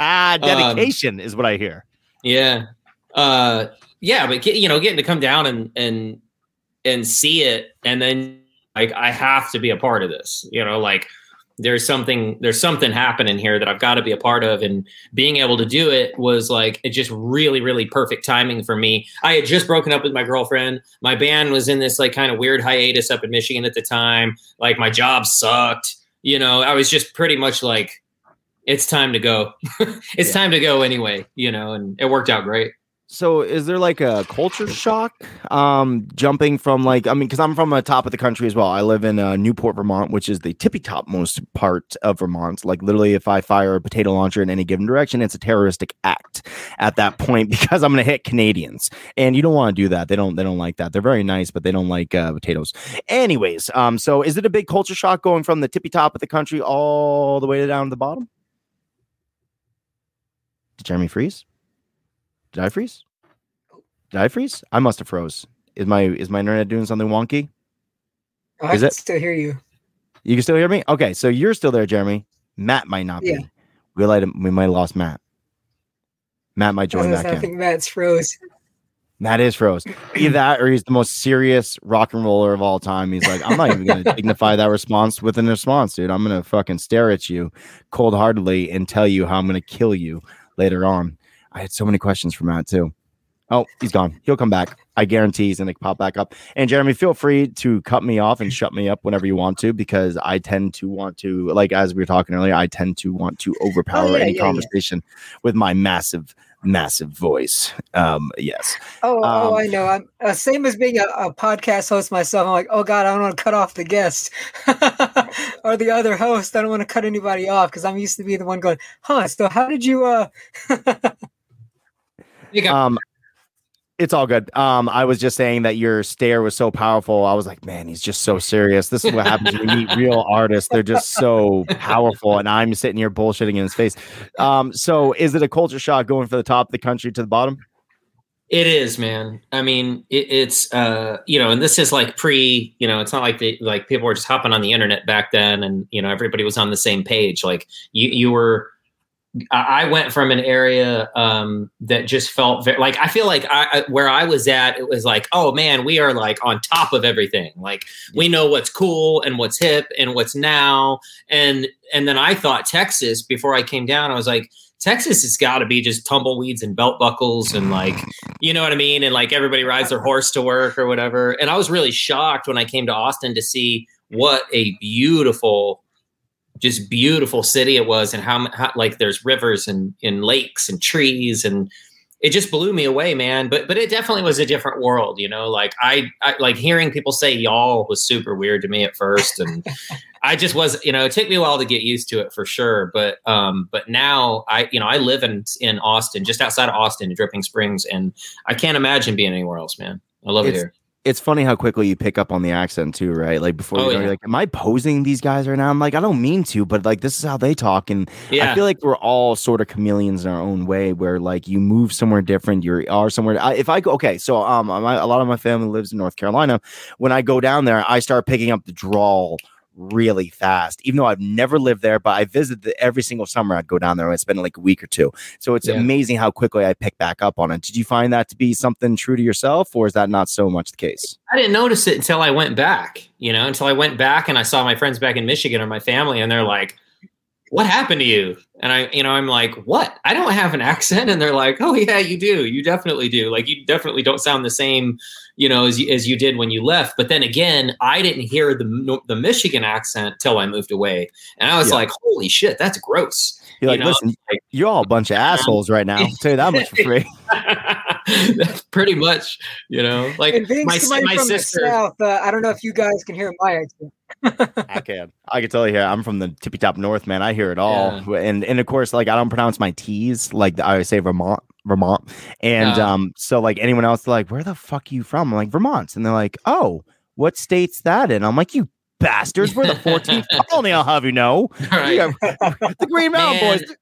Dedication is what I hear. Yeah. Uh yeah, but get, you know, getting to come down and and and see it and then like I have to be a part of this. You know, like there's something there's something happening here that I've got to be a part of and being able to do it was like it just really really perfect timing for me. I had just broken up with my girlfriend. My band was in this like kind of weird hiatus up in Michigan at the time. Like my job sucked. You know, I was just pretty much like it's time to go. it's Yeah. time to go anyway, you know, and it worked out great. So is there like a culture shock um jumping from like I mean cuz I'm from the top of the country as well. I live in uh, Newport, Vermont, which is the tippy top most part of Vermont. Like literally if I fire a potato launcher in any given direction, it's a terroristic act at that point because I'm going to hit Canadians. And you don't want to do that. They don't they don't like that. They're very nice, but they don't like uh, potatoes. Anyways, um so is it a big culture shock going from the tippy top of the country all the way down to the bottom? Did Jeremy freeze? Did I freeze? Did I freeze? I must have froze. Is my is my internet doing something wonky? I Is can it? still hear you. You can still hear me? Okay, so you're still there, Jeremy. Matt might not Yeah. be. We might we might have lost Matt. Matt might join back I in. think Matt's froze. Matt is froze. Either that or he's the most serious rock and roller of all time. He's like, I'm not even gonna dignify that response with an response, dude. I'm gonna fucking stare at you cold heartedly and tell you how I'm gonna kill you later on. I had so many questions for Matt too. Oh, he's gone. He'll come back. I guarantee he's gonna pop back up. And Jeremy, feel free to cut me off and shut me up whenever you want to, because I tend to want to, like as we were talking earlier, I tend to want to overpower yeah, any yeah, yeah. conversation with my massive, massive voice. Um, yes. Oh, Um, oh, I know. I'm uh, same as being a, a podcast host myself. I'm like, oh god, I don't want to cut off the guest or the other host. I don't want to cut anybody off because I'm used to be the one going, huh? So how did you? uh Um, it's all good. Um, I was just saying that your stare was so powerful. I was like, man, he's just so serious. This is what happens when you meet real artists. They're just so powerful, and I'm sitting here bullshitting in his face. Um, so is it a culture shock going from the top of the country to the bottom? It is, man. I mean, it, it's uh, you know, and this is like pre, you know, it's not like the like people were just hopping on the internet back then, and you know, everybody was on the same page. Like you, you were. I went from an area um, that just felt very, like I feel like I, I where I was at, it was like, oh man, we are like on top of everything. Like we know what's cool and what's hip and what's now. And and then I thought Texas before I came down. I was like, Texas has got to be just tumbleweeds and belt buckles and like, you know what I mean? And like everybody rides their horse to work or whatever. And I was really shocked when I came to Austin to see what a beautiful, just beautiful city it was and how, how like there's rivers and, and lakes and trees and it just blew me away, man. But but it definitely was a different world, you know. Like I, I like hearing people say y'all was super weird to me at first, and I just was, you know, it took me a while to get used to it for sure. But um, but now I, you know, I live in in Austin, just outside of Austin, in Dripping Springs, and I can't imagine being anywhere else, man. I love It's- it here. It's funny how quickly you pick up on the accent too, right? Like before Oh, you go, yeah. you're like, "Am I posing these guys right now?" I'm like, I don't mean to, but like this is how they talk, and Yeah, I feel like we're all sort of chameleons in our own way, where like you move somewhere different, you are somewhere. I, if I go, okay, so um, my, a lot of my family lives in North Carolina. When I go down there, I start picking up the drawl really fast, even though I've never lived there, but I visit the, every single summer. I'd go down there and spend like a week or two. So it's Yeah. amazing how quickly I pick back up on it. Did you find that to be something true to yourself, or is that not so much the case? I didn't notice it until I went back. You know, until I went back and I saw my friends back in Michigan or my family, and they're like, "What happened to you?" And I, you know, I'm like, "What? I don't have an accent." And they're like, "Oh yeah, you do. You definitely do. Like you definitely don't sound the same, you know, as you, as you did when you left." But then again, I didn't hear the the Michigan accent till I moved away, and I was Yeah. like, "Holy shit, that's gross." You're like, You know, listen, like- you're all a bunch of assholes right now. I'll tell you that much for free. That's pretty much, you know, like And being my, somebody my from sister. the south, uh, I don't know if you guys can hear my accent. I can. I can tell you here. I'm from the tippy top north, man. I hear it all. And and of course, like I don't pronounce my T's like the I always say Vermont, Vermont. And Yeah. um, so like anyone else, like, where the fuck are you from? I'm like, Vermont. And they're like, oh, what state's that in? I'm like, you bastards, we're the 14th colony, I'll have you know. Right. The Green Mountain Man, Boys.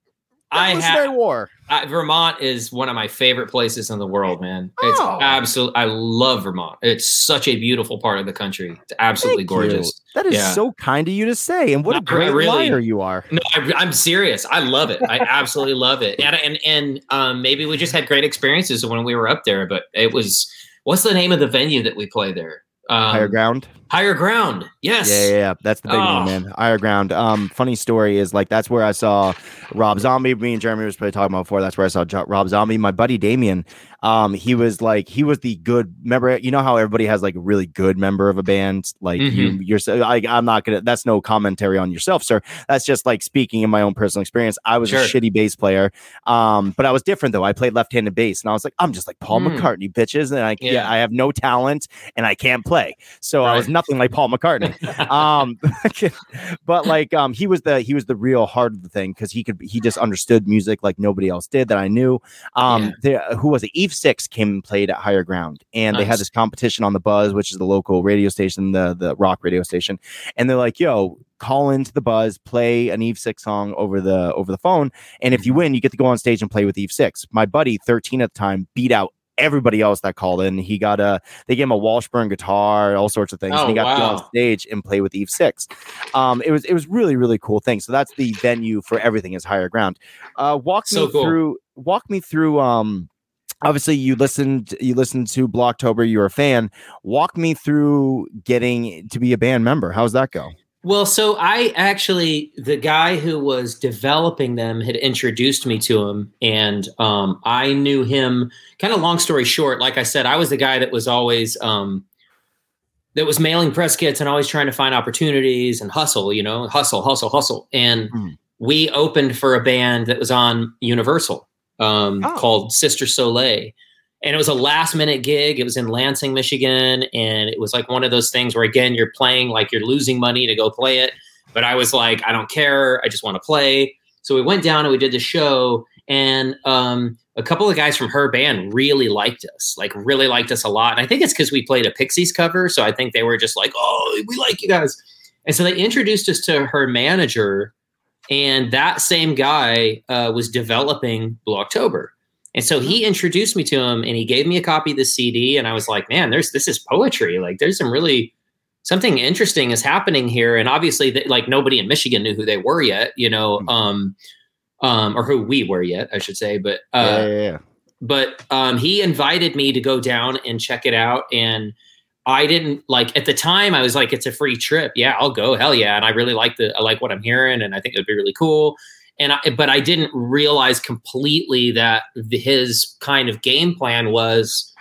I have War. I, Vermont is one of my favorite places in the world, man. It's Oh. absolute. I love Vermont. It's such a beautiful part of the country. It's absolutely Thank you. gorgeous. That is Yeah. so kind of you to say. And what a great really- liar you are. No, I, I'm serious. I love it. I absolutely love it. And and and um, maybe we just had great experiences when we were up there. But it was what's the name of the venue that we play there? Um, Higher ground. Higher ground. Yes. Yeah, yeah, yeah. That's the big Oh. one, man. Higher ground. Um, funny story is like that's where I saw Rob Zombie. Me and Jeremy was probably talking about before. That's where I saw Jo- Rob Zombie. My buddy Damien. Um, he was like he was the good. member. you know how everybody has like a really good member of a band. Like you, Mm-hmm. you're. so- I, I'm not gonna. That's no commentary on yourself, sir. That's just like speaking in my own personal experience. I was a shitty bass player. Um, but I was different though. I played left-handed bass, and I was like, I'm just like Paul Mm. McCartney, bitches, and I yeah. Yeah. I have no talent and I can't play. So I was Right. Nothing like Paul McCartney. Um but like um he was the he was the real heart of the thing because he could he just understood music like nobody else did that i knew. Um there who was it? Eve six came and played at higher ground and they had this competition on the buzz which is the local radio station the the rock radio station and they're like yo call into the buzz play an eve six song over the over the phone and if you win you get to go on stage and play with eve six. My buddy 13 at the time beat out everybody else that called in he got a they gave him a Washburn guitar, all sorts of things. and Oh, he got to go on stage and play with Eve Six. Um, it was it was really really cool thing. So that's the venue for everything is higher ground. Uh, walk So me cool. through. Walk me through. Um, obviously you listened you listened to Blue October. You're a fan. Walk me through getting to be a band member. How's that go? Well, so I actually, the guy who was developing them had introduced me to him, and um, I knew him. Kind of long story short, like I said, I was the guy that was always um, that was mailing press kits and always trying to find opportunities and hustle. You know, hustle, hustle, hustle. And Mhm. we opened for a band that was on Universal um, Oh. called Sister Soleil. And it was a last minute gig. It was in Lansing, Michigan. And it was like one of those things where, again, you're playing like you're losing money to go play it. But I was like, I don't care. I just want to play. So we went down and we did the show. And um, a couple of guys from her band really liked us, like, really liked us a lot. And I think it's because we played a Pixies cover. So I think they were just like, oh, we like you guys. And so they introduced us to her manager. And that same guy uh, was developing Blue October. And so he introduced me to him and he gave me a copy of the CD. And I was like, man, there's this is poetry. Like there's some really something interesting is happening here. And obviously that like nobody in Michigan knew who they were yet, you know, Mhm. um, um, or who we were yet, I should say. But uh yeah, yeah, yeah. but um, he invited me to go down and check it out and i didn't like at the time i was like it's a free trip yeah i'll go hell yeah and i really like the i like what i'm hearing and i think it would be really cool and I, but I didn't realize completely that the, his kind of game plan was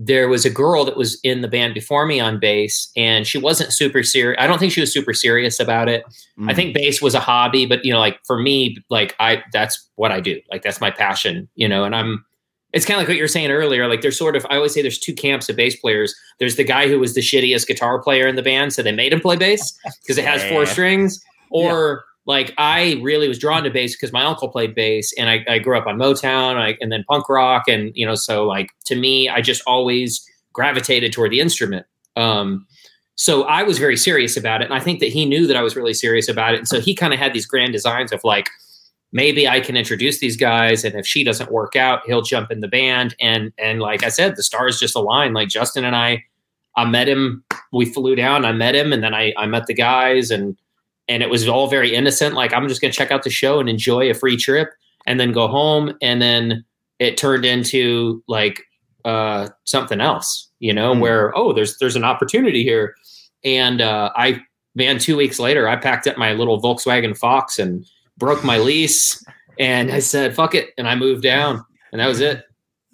there was a girl that was in the band before me on bass and she wasn't super serious i don't think she was super serious about it. Mm. i think bass was a hobby but you know like for me like i that's what i do. Like that's my passion you know and i'm it's kind of like what you were saying earlier like there's sort of i always say there's two camps of bass players. There's the guy who was the shittiest guitar player in the band so they made him play bass because it has four strings or like I really was drawn to bass because my uncle played bass, and I, I grew up on Motown, I, and then punk rock, and you know, so like to me, I just always gravitated toward the instrument. Um, so I was very serious about it, and I think that he knew that I was really serious about it, and so he kind of had these grand designs of like maybe I can introduce these guys, and if she doesn't work out, he'll jump in the band, and and like I said, the stars just aligned. Like Justin and I, I met him, we flew down, I met him, and then I I met the guys, and and it was all very innocent. Like I'm just going to check out the show and enjoy a free trip, and then go home. And then it turned into like uh, something else, you know, mm. where oh, there's there's an opportunity here, and uh, I man, two weeks later, I packed up my little Volkswagen Fox and broke my lease, and I said fuck it, and I moved down, and that was it.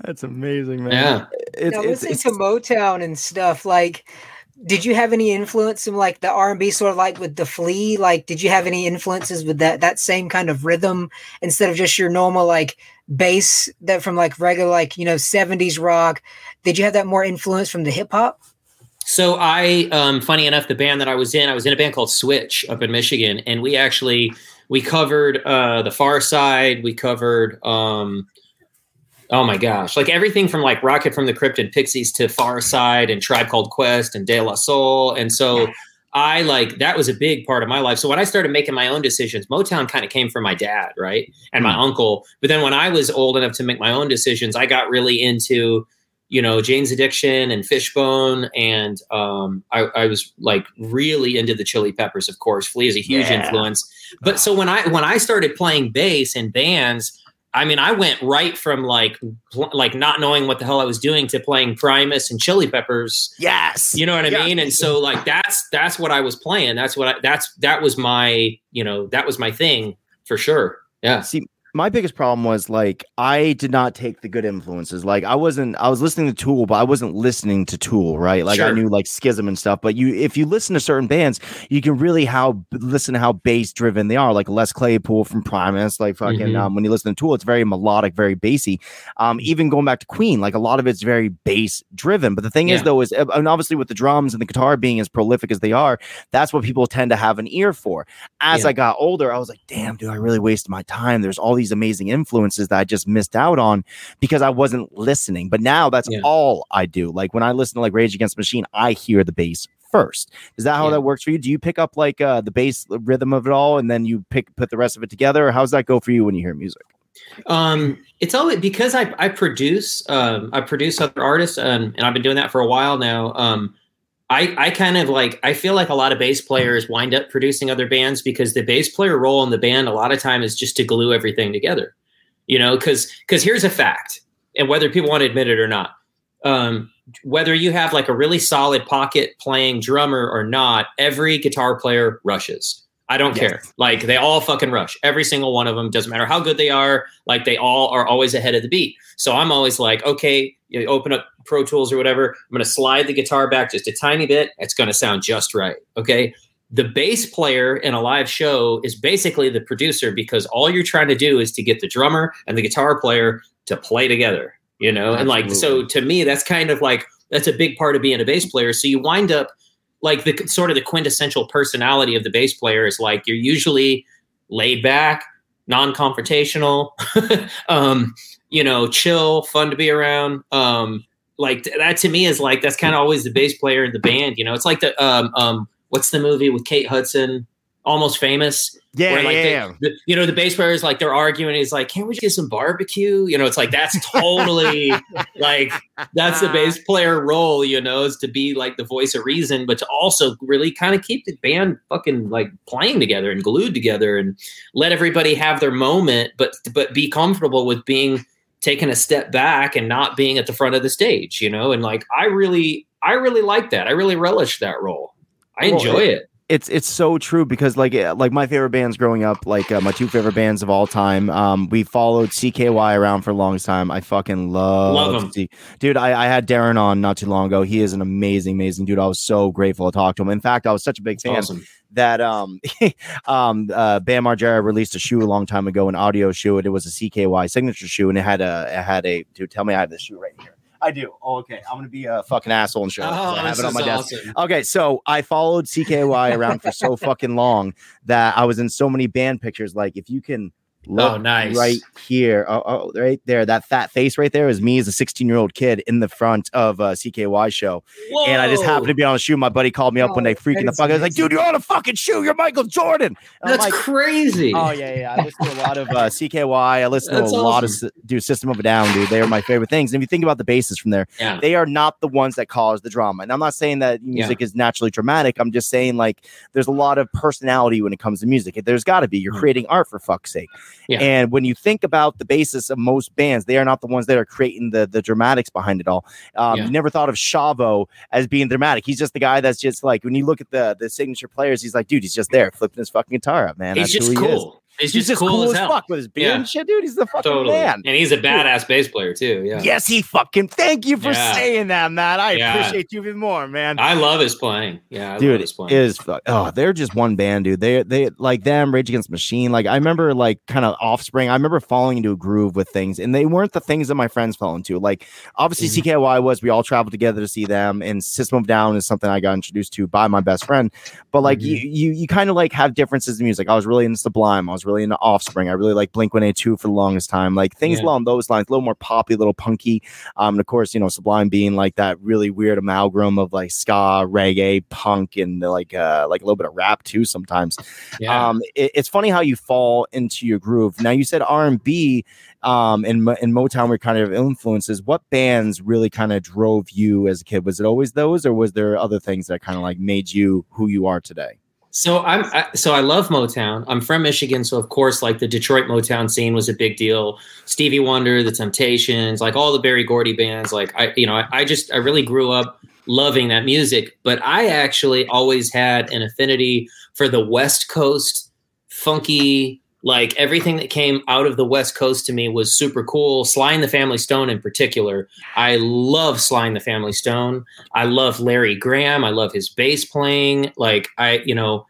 That's amazing, man. Yeah, it's, now, it's, listening it's, to Motown and stuff like did you have any influence in like the r&b sort of like with the flea? Like did you have any influences with that that same kind of rhythm instead of just your normal like bass that from like regular like you know 70s rock? Did you have that more influence from the hip-hop so i um funny enough the band that i was in i was in a band called switch up in michigan and we actually we covered uh the Pharcyde we covered um Oh my gosh. Like everything from like Rocket from the Crypt and Pixies to Pharcyde and Tribe Called Quest and De La Soul. And so I like that was a big part of my life. So when I started making my own decisions, Motown kind of came from my dad, right? And my mm. uncle. But then when I was old enough to make my own decisions, I got really into, you know, Jane's Addiction and Fishbone. And um, I, I, was like really into the Chili Peppers, of course. Flea is a huge yeah. influence. But so when I when I started playing bass in bands, I mean, I went right from like like not knowing what the hell I was doing to playing Primus and Chili Peppers. Yes, you know what I mean. And so like that's that's what I was playing. That's what I, that's that was my you know that was my thing for sure. Yeah. See, my biggest problem was like I did not take the good influences. Like I wasn't I was listening to Tool, but I wasn't listening to Tool, right? Like sure. I knew like Schism and stuff. But you if you listen to certain bands, you can really how listen to how bass driven they are. Like Les Claypool from Primus, like fucking mm-hmm. um, when you listen to Tool, it's very melodic, very bassy. Um, even going back to Queen, like a lot of it's very bass driven. But the thing yeah. is though, is and obviously with the drums and the guitar being as prolific as they are, that's what people tend to have an ear for. As yeah. I got older, I was like, damn, dude, I really wasted my time. There's all these these amazing influences that I just missed out on because I wasn't listening. But now that's yeah. all I do. Like when I listen to like Rage Against Machine, I hear the bass first. Is that how yeah. that works for you? Do you pick up like uh, the bass rhythm of it all and then you pick put the rest of it together? Or how's that go for you when you hear music? Um, it's always because I, I produce um, I produce other artists um, and I've been doing that for a while now. Um, I, I kind of like I feel like a lot of bass players wind up producing other bands because the bass player role in the band a lot of time is just to glue everything together. You know, because because here's a fact, and whether people want to admit it or not, um, whether you have like a really solid pocket playing drummer or not, every guitar player rushes. I don't yes. care. Like they all fucking rush. Every single one of them doesn't matter how good they are. Like they all are always ahead of the beat. So I'm always like, okay, you open up Pro Tools or whatever. I'm going to slide the guitar back just a tiny bit. It's going to sound just right. Okay. The bass player in a live show is basically the producer because all you're trying to do is to get the drummer and the guitar player to play together, you know? Absolutely. And like, so to me, that's kind of like, that's a big part of being a bass player. So you wind up like the sort of the quintessential personality of the bass player is like you're usually laid back, non-confrontational, um, you know, chill, fun to be around. Um, like that to me is like that's kind of always the bass player in the band. You know, it's like the um, um, what's the movie with Kate Hudson? Almost famous. Yeah, where, like, yeah, the, the, you know, the bass player is like they're arguing. He's like, "Can't we just get some barbecue?" You know, it's like that's totally like that's the bass player role. You know, is to be like the voice of reason, but to also really kind of keep the band fucking like playing together and glued together, and let everybody have their moment, but but be comfortable with being taken a step back and not being at the front of the stage. You know, and like I really, I really like that. I really relish that role. I enjoy well, it it's it's so true because like like my favorite bands growing up, like uh, my two favorite bands of all time. Um, we followed CKY around for a long time. I fucking love, Love 'em. C- dude. I, I had Darren on not too long ago. He is an amazing, amazing dude. I was so grateful to talk to him. In fact, I was such a big fan Awesome. that um um uh Bam Margera released a shoe a long time ago, an Adio shoe, and it was a CKY signature shoe, and it had a it had a dude. Tell me I have this shoe right here. I do. Oh, okay. I'm gonna be a fucking asshole and show it Oh, I have it on my desk. awesome. Okay, so I followed CKY around for so fucking long that I was in so many band pictures. Like, if you can look Oh, nice. right here, oh, oh, right there, that fat face right there is me as a 16 year old kid in the front of a CKY show. And I just happened to be on a shoe. My buddy called me up when Oh, they freaking the that's fuck. I was like, dude, you're on a fucking shoe. You're Michael Jordan. And That's like, crazy. Oh yeah, yeah. I listen to a lot of uh, CKY. I listen That's to a lot of awesome. s- do System of a Down, dude. They are my favorite things. And if you think about the bases from there, yeah. they are not the ones that cause the drama. And I'm not saying that music is naturally dramatic. I'm just saying like there's a lot of personality when it comes to music. There's got to be. You're Mhm. creating art for fuck's sake. Yeah. And when you think about the basis of most bands, they are not the ones that are creating the the dramatics behind it all. Um, Yeah. You never thought of Shavo as being dramatic. He's just the guy that's just like when you look at the the signature players, he's like, dude, he's just there flipping his fucking guitar up, man. He's That's just who he is. cool. He's He's just, cool, as hell. fuck with his beard Yeah. and shit, dude. He's the fucking Totally. man. And he's a badass bass player too. Yeah. Yes, he fucking. Thank you for Yeah. saying that, Matt. I Yeah. appreciate you even more, man. I love his playing. Yeah. I love dude his playing. is oh they're just one band dude they they like them rage against machine like i remember like kind of offspring i remember falling into a groove with things and they weren't the things that my friends fell into like obviously Mhm. cky was we all traveled together to see them and system of down is something i got introduced to by my best friend but like you you you kind of like have differences in music i was really into sublime i was really into offspring i really like blink 182 for the longest time like things Yeah. along those lines a little more poppy a little punky um, and of course, you know, Sublime being like that really weird amalgam of like ska, reggae, punk, and like uh, like a little bit of rap too. Sometimes, yeah. um, it- it's funny how you fall into your groove. Now, you said R and B, um, and and Motown were kind of influences. What bands really kind of drove you as a kid? Was it always those, or was there other things that kind of like made you who you are today? So I'm I, so I love Motown. I'm from Michigan, so of course, like the Detroit Motown scene was a big deal. Stevie Wonder, The Temptations, like all the Berry Gordy bands. Like I, you know, I, I just I really grew up loving that music. But I actually always had an affinity for the West Coast funky. Like everything that came out of the West Coast to me was super cool. Sly and the Family Stone, in particular, I love Sly and the Family Stone. I love Larry Graham. I love his bass playing. Like I, you know,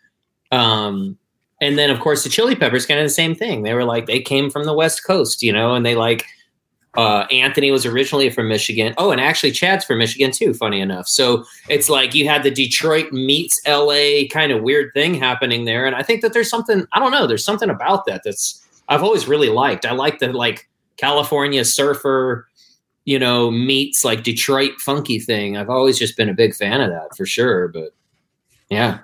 um, and then of course the Chili Peppers kind of the same thing. They were like they came from the West Coast, you know, and they like uh, Anthony was originally from Michigan. Oh, and actually Chad's from Michigan too. Funny enough, so it's like you had the Detroit meets LA kind of weird thing happening there, and I think that there's something I don't know. There's something about that that's I've always really liked. I like the like California surfer you know, meets like Detroit funky thing. I've always just been a big fan of that for sure. But yeah.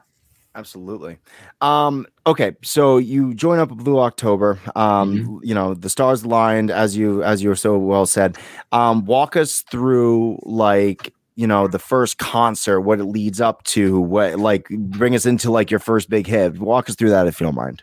Absolutely. Um, okay, so you join up Blue October. Um, Mm-hmm. you know, the stars aligned as you as you were so well said. Um, walk us through like you know the first concert, what it leads up to, what like bring us into like your first big hit. Walk us through that if you don't mind.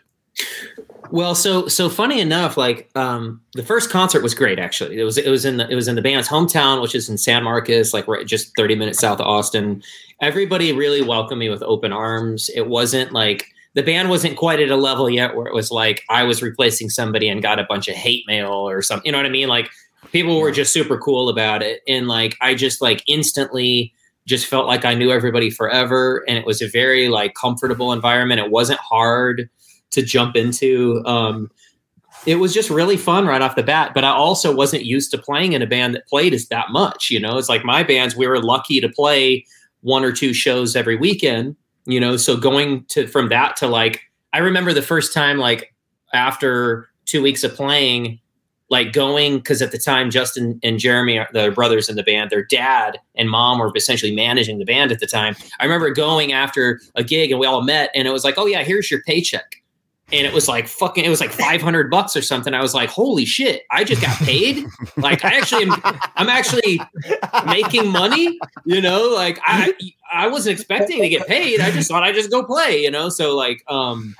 Well, so so funny enough, like um, the first concert was great. Actually, it was it was in the it was in the band's hometown, which is in San Marcos, like right, just thirty minutes south of Austin. Everybody really welcomed me with open arms. It wasn't like the band wasn't quite at a level yet where it was like I was replacing somebody and got a bunch of hate mail or something. You know what I mean? Like people were just super cool about it, and like I just like instantly just felt like I knew everybody forever, and it was a very like comfortable environment. It wasn't hard to jump into. Um, it was just really fun right off the bat. But I also wasn't used to playing in a band that played as that much. You know, it's like my bands, we were lucky to play one or two shows every weekend, you know, so going to from that to like, I remember the first time, like after two weeks of playing, like going because at the time Justin and Jeremy, the brothers in the band, their dad and mom were essentially managing the band at the time. I remember going after a gig and we all met, and it was like, "Oh yeah, here's your paycheck," and it was like fucking, it was like five hundred bucks or something. I was like, "Holy shit, I just got paid!" like I actually, am, I'm actually making money. You know, like I, I wasn't expecting to get paid. I just thought I'd just go play. You know, so like, um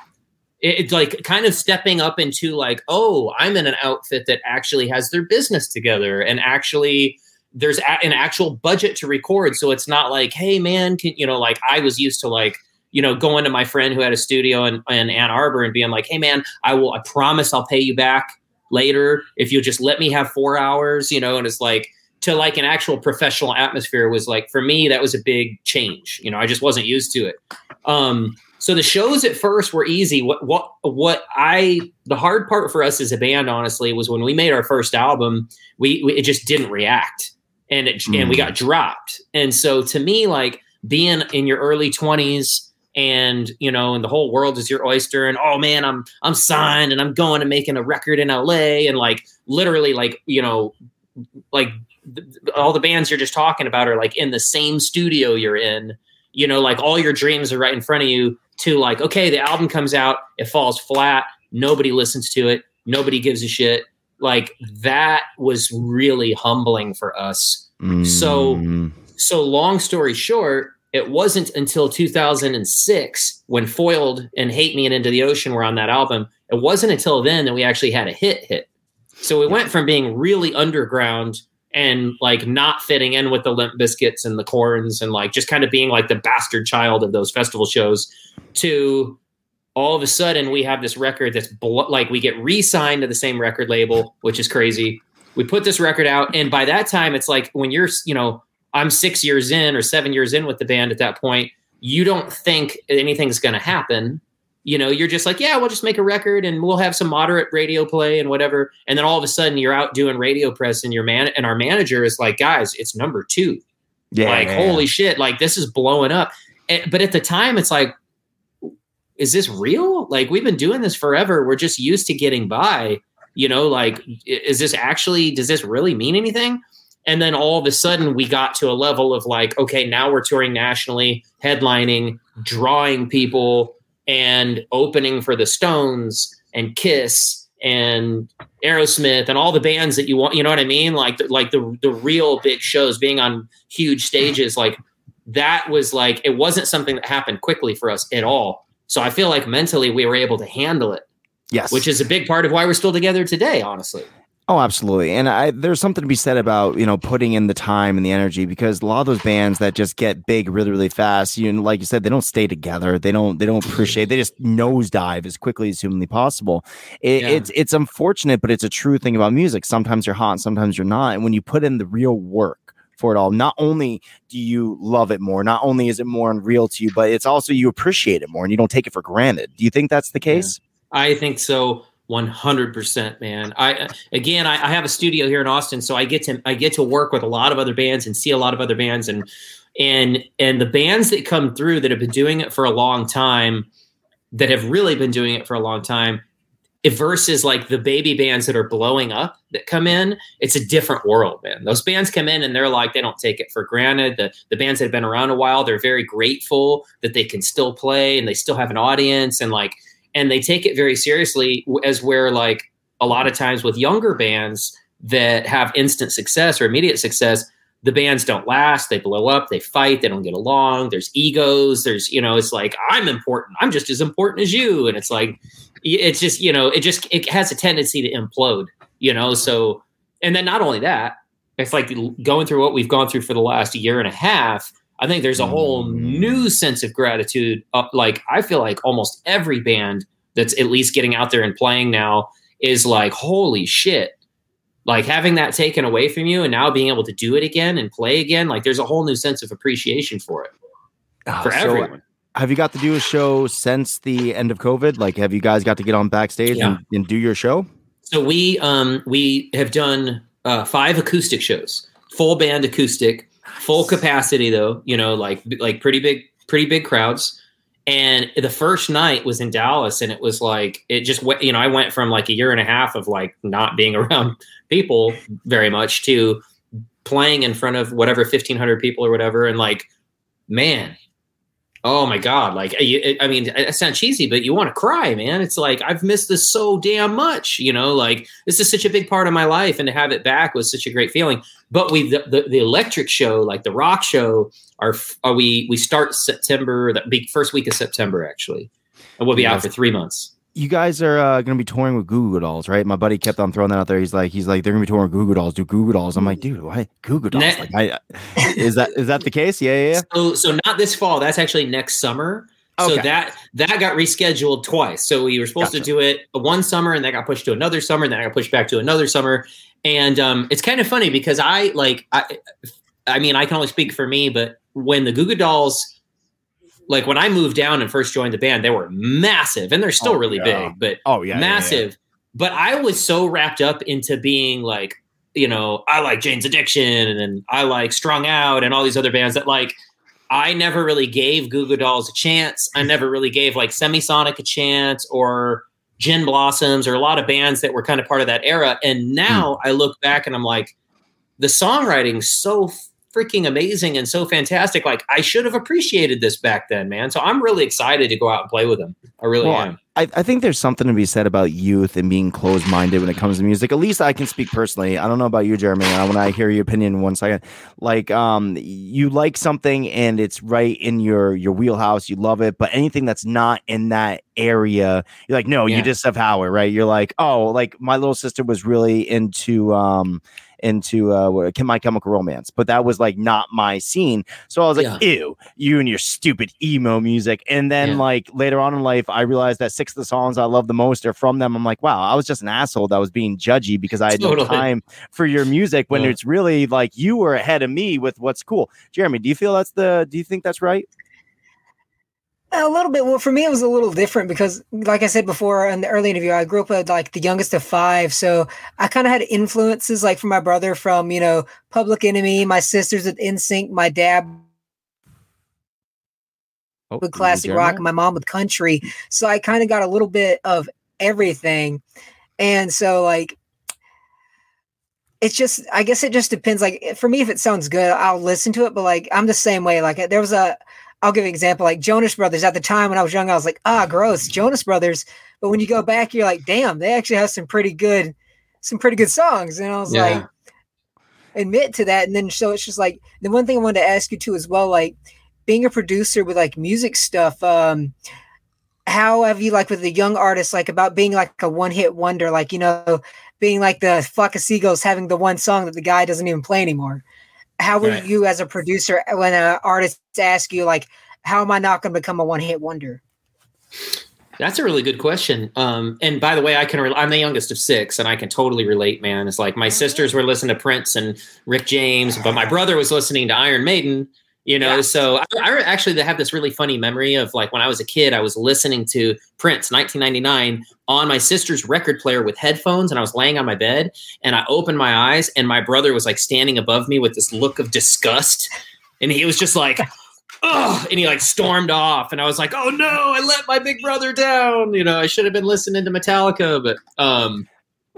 it- it's like kind of stepping up into like oh i'm in an outfit that actually has their business together and actually there's a- an actual budget to record so it's not like hey man can you know like i was used to like you know, going to my friend who had a studio in, in Ann Arbor and being like, "Hey, man, I will. I promise I'll pay you back later if you'll just let me have four hours." You know, and it's like to like an actual professional atmosphere was like for me that was a big change. You know, I just wasn't used to it. Um, so the shows at first were easy. What what what I the hard part for us as a band, honestly, was when we made our first album. We, we it just didn't react, and it mm. and we got dropped. And so to me, like being in your early twenties and you know and the whole world is your oyster and oh man i'm i'm signed and i'm going and making a record in la and like literally like you know like th- all the bands you're just talking about are like in the same studio you're in. You know like all your dreams are right in front of you to like okay the album comes out it falls flat nobody listens to it nobody gives a shit. Like that was really humbling for us. Mm. so so long story short it wasn't until 2006 when Foiled and Hate Me and Into the Ocean were on that album. It wasn't until then that we actually had a hit hit. So we went from being really underground and like not fitting in with the Limp Bizkits and the Korns and like just kind of being like the bastard child of those festival shows to all of a sudden we have this record that's bl- like we get re-signed to the same record label, which is crazy. We put this record out and by that time it's like when you're, you know, I'm six years in or seven years in with the band at that point, you don't think anything's going to happen. You know, you're just like, yeah, we'll just make a record and we'll have some moderate radio play and whatever. And then all of a sudden you're out doing radio press and your man and our manager is like, guys, it's number two. Yeah. Like, holy shit, like this is blowing up. But at the time, it's like, is this real? Like, we've been doing this forever. We're just used to getting by. You know, like, is this actually, does this really mean anything? And then all of a sudden, we got to a level of like, okay, now we're touring nationally, headlining, drawing people, and opening for the Stones and Kiss and Aerosmith and all the bands that you want. You know what I mean? Like, like the the real big shows, being on huge stages, like that was like it wasn't something that happened quickly for us at all. So I feel like mentally we were able to handle it. Yes, which is a big part of why we're still together today. Honestly. Oh, absolutely. And I, there's something to be said about, you know, putting in the time and the energy because a lot of those bands that just get big really, really fast, you know, like you said, they don't stay together. They don't, they don't mm-hmm. appreciate, they just nosedive as quickly as humanly possible. It, yeah. It's, it's unfortunate, but it's a true thing about music. Sometimes you're hot, sometimes you're not. And when you put in the real work, for it all. Not only do you love it more, not only is it more unreal to you, but it's also you appreciate it more and you don't take it for granted. Do you think that's the case? Yeah. I think so. 100% man. I uh, again I, I, have a studio here in austin so i get to i get to work with a lot of other bands and see a lot of other bands and and and the bands that come through that have been doing it for a long time that have really been doing it for a long time versus like the baby bands that are blowing up that come in it's a different world man. Those bands come in and they're like they don't take it for granted. The, the bands that have been around a while they're very grateful that they can still play and they still have an audience and like and they take it very seriously as where like a lot of times with younger bands that have instant success or immediate success the bands don't last they blow up they fight they don't get along there's egos there's you know it's like i'm important i'm just as important as you. And it's like it's just you know it just it has a tendency to implode you know? So and then not only that it's like going through what we've gone through for the last year and a half I think there's a whole mm. new sense of gratitude. Up, like I feel like almost every band that's at least getting out there and playing now is like, holy shit! Like having that taken away from you and now being able to do it again and play again. Like there's a whole new sense of appreciation for it oh, for so everyone. Have you got to do a show since the end of COVID? Like, have you guys got to get on backstage yeah. and, and, do your show? So we um we have done uh, five acoustic shows, full band acoustic full capacity though, you know, like like pretty big pretty big crowds. And the first night was in Dallas, and it was like it just went. You know, I went from like a year and a half of like not being around people very much to playing in front of whatever fifteen hundred people or whatever, and like, man, Oh my god! Like, eh, eh, I mean, eh, it sounds cheesy, but you want to cry, man. It's like I've missed this so damn much. You know, like this is such a big part of my life, and to have it back was such a great feeling. But we, the, the, the electric show, like the rock show, are, are uh, we we start September, the first week of September actually, and we'll be out for three months you guys are uh, going to be touring with Goo Goo Dolls, right? My buddy kept on throwing that out there. He's like, he's like, they're going to be touring with Goo Goo Dolls. Do Goo Goo Dolls? I'm like, dude, why Goo Goo Dolls? Ne- like, I, is that is that the case? Yeah, yeah. So, so not this fall. That's actually next summer. So that that got rescheduled twice. So we were supposed Gotcha. to do it one summer, and that got pushed to another summer, and then I got pushed back to another summer. And um, it's kind of funny because I like I, I mean I can only speak for me, but when the Goo Goo Dolls, like when I moved down and first joined the band, they were massive, and they're still Oh, really yeah. big, but Oh yeah, yeah, yeah. massive. But I was so wrapped up into being like, you know, I like Jane's Addiction and I like Strung Out and all these other bands that like I never really gave Goo Goo Dolls a chance. I never really gave like Semisonic a chance or Gin Blossoms or a lot of bands that were kind of part of that era. And hmm. now I look back and I'm like, the songwriting's so freaking amazing and so fantastic. Like I should have appreciated this back then, man. So I'm really excited to go out and play with them. I really Well, am. I, I think there's something to be said about youth and being closed minded when it comes to music. At least I can speak personally. I don't know about you, Jeremy. When I hear your opinion in one second, like um, you like something and it's right in your your wheelhouse, you love it. But anything that's not in that area, you're like, no, Yeah. you just have Howard, right? You're like, oh, like my little sister was really into um into uh my chemical romance but that was like not my scene. So i was like ew you and your stupid emo music. And then Yeah. like later on in life i realized that six of the songs i love the most are from them. I'm like wow i was just an asshole that was being judgy because i had no time for your music when Yeah. it's really like you were ahead of me with what's cool. Jeremy do you feel that's the do you think that's right A little bit. Well, for me, it was a little different because, like I said before in the early interview, I grew up as like the youngest of five. So I kind of had influences like from my brother from, you know, Public Enemy, my sisters with NSYNC, my dad oh, with classic rock, and my mom with country. So I kind of got a little bit of everything. And so, like, it's just, I guess it just depends. Like, for me, if it sounds good, I'll listen to it. But, like, I'm the same way. Like, there was a, I'll give an example, like Jonas Brothers. At the time when I was young, I was like, ah, gross, Jonas Brothers. But when you go back, you're like, damn, they actually have some pretty good, some pretty good songs. And I was Yeah. like, admit to that. And then so it's just like the one thing I wanted to ask you too as well, like being a producer with like music stuff. Um, how have you like with the young artists like about being like a one hit wonder, like you know, being like the flock of seagulls having the one song that the guy doesn't even play anymore? How were Right. you as a producer when an artist asks you like, how am I not going to become a one hit wonder? That's a really good question. Um, and by the way, I can. Re- I'm the youngest of six, and I can totally relate, man. It's like my sisters were listening to Prince and Rick James, but my brother was listening to Iron Maiden. You know, Yeah. so I, I actually have this really funny memory of like when I was a kid, I was listening to Prince, 1999, on my sister's record player with headphones, and I was laying on my bed, and I opened my eyes, and my brother was like standing above me with this look of disgust, and he was just like. oh, and he like stormed off, and I was like, oh no, I let my big brother down. You know, I should have been listening to Metallica, but um,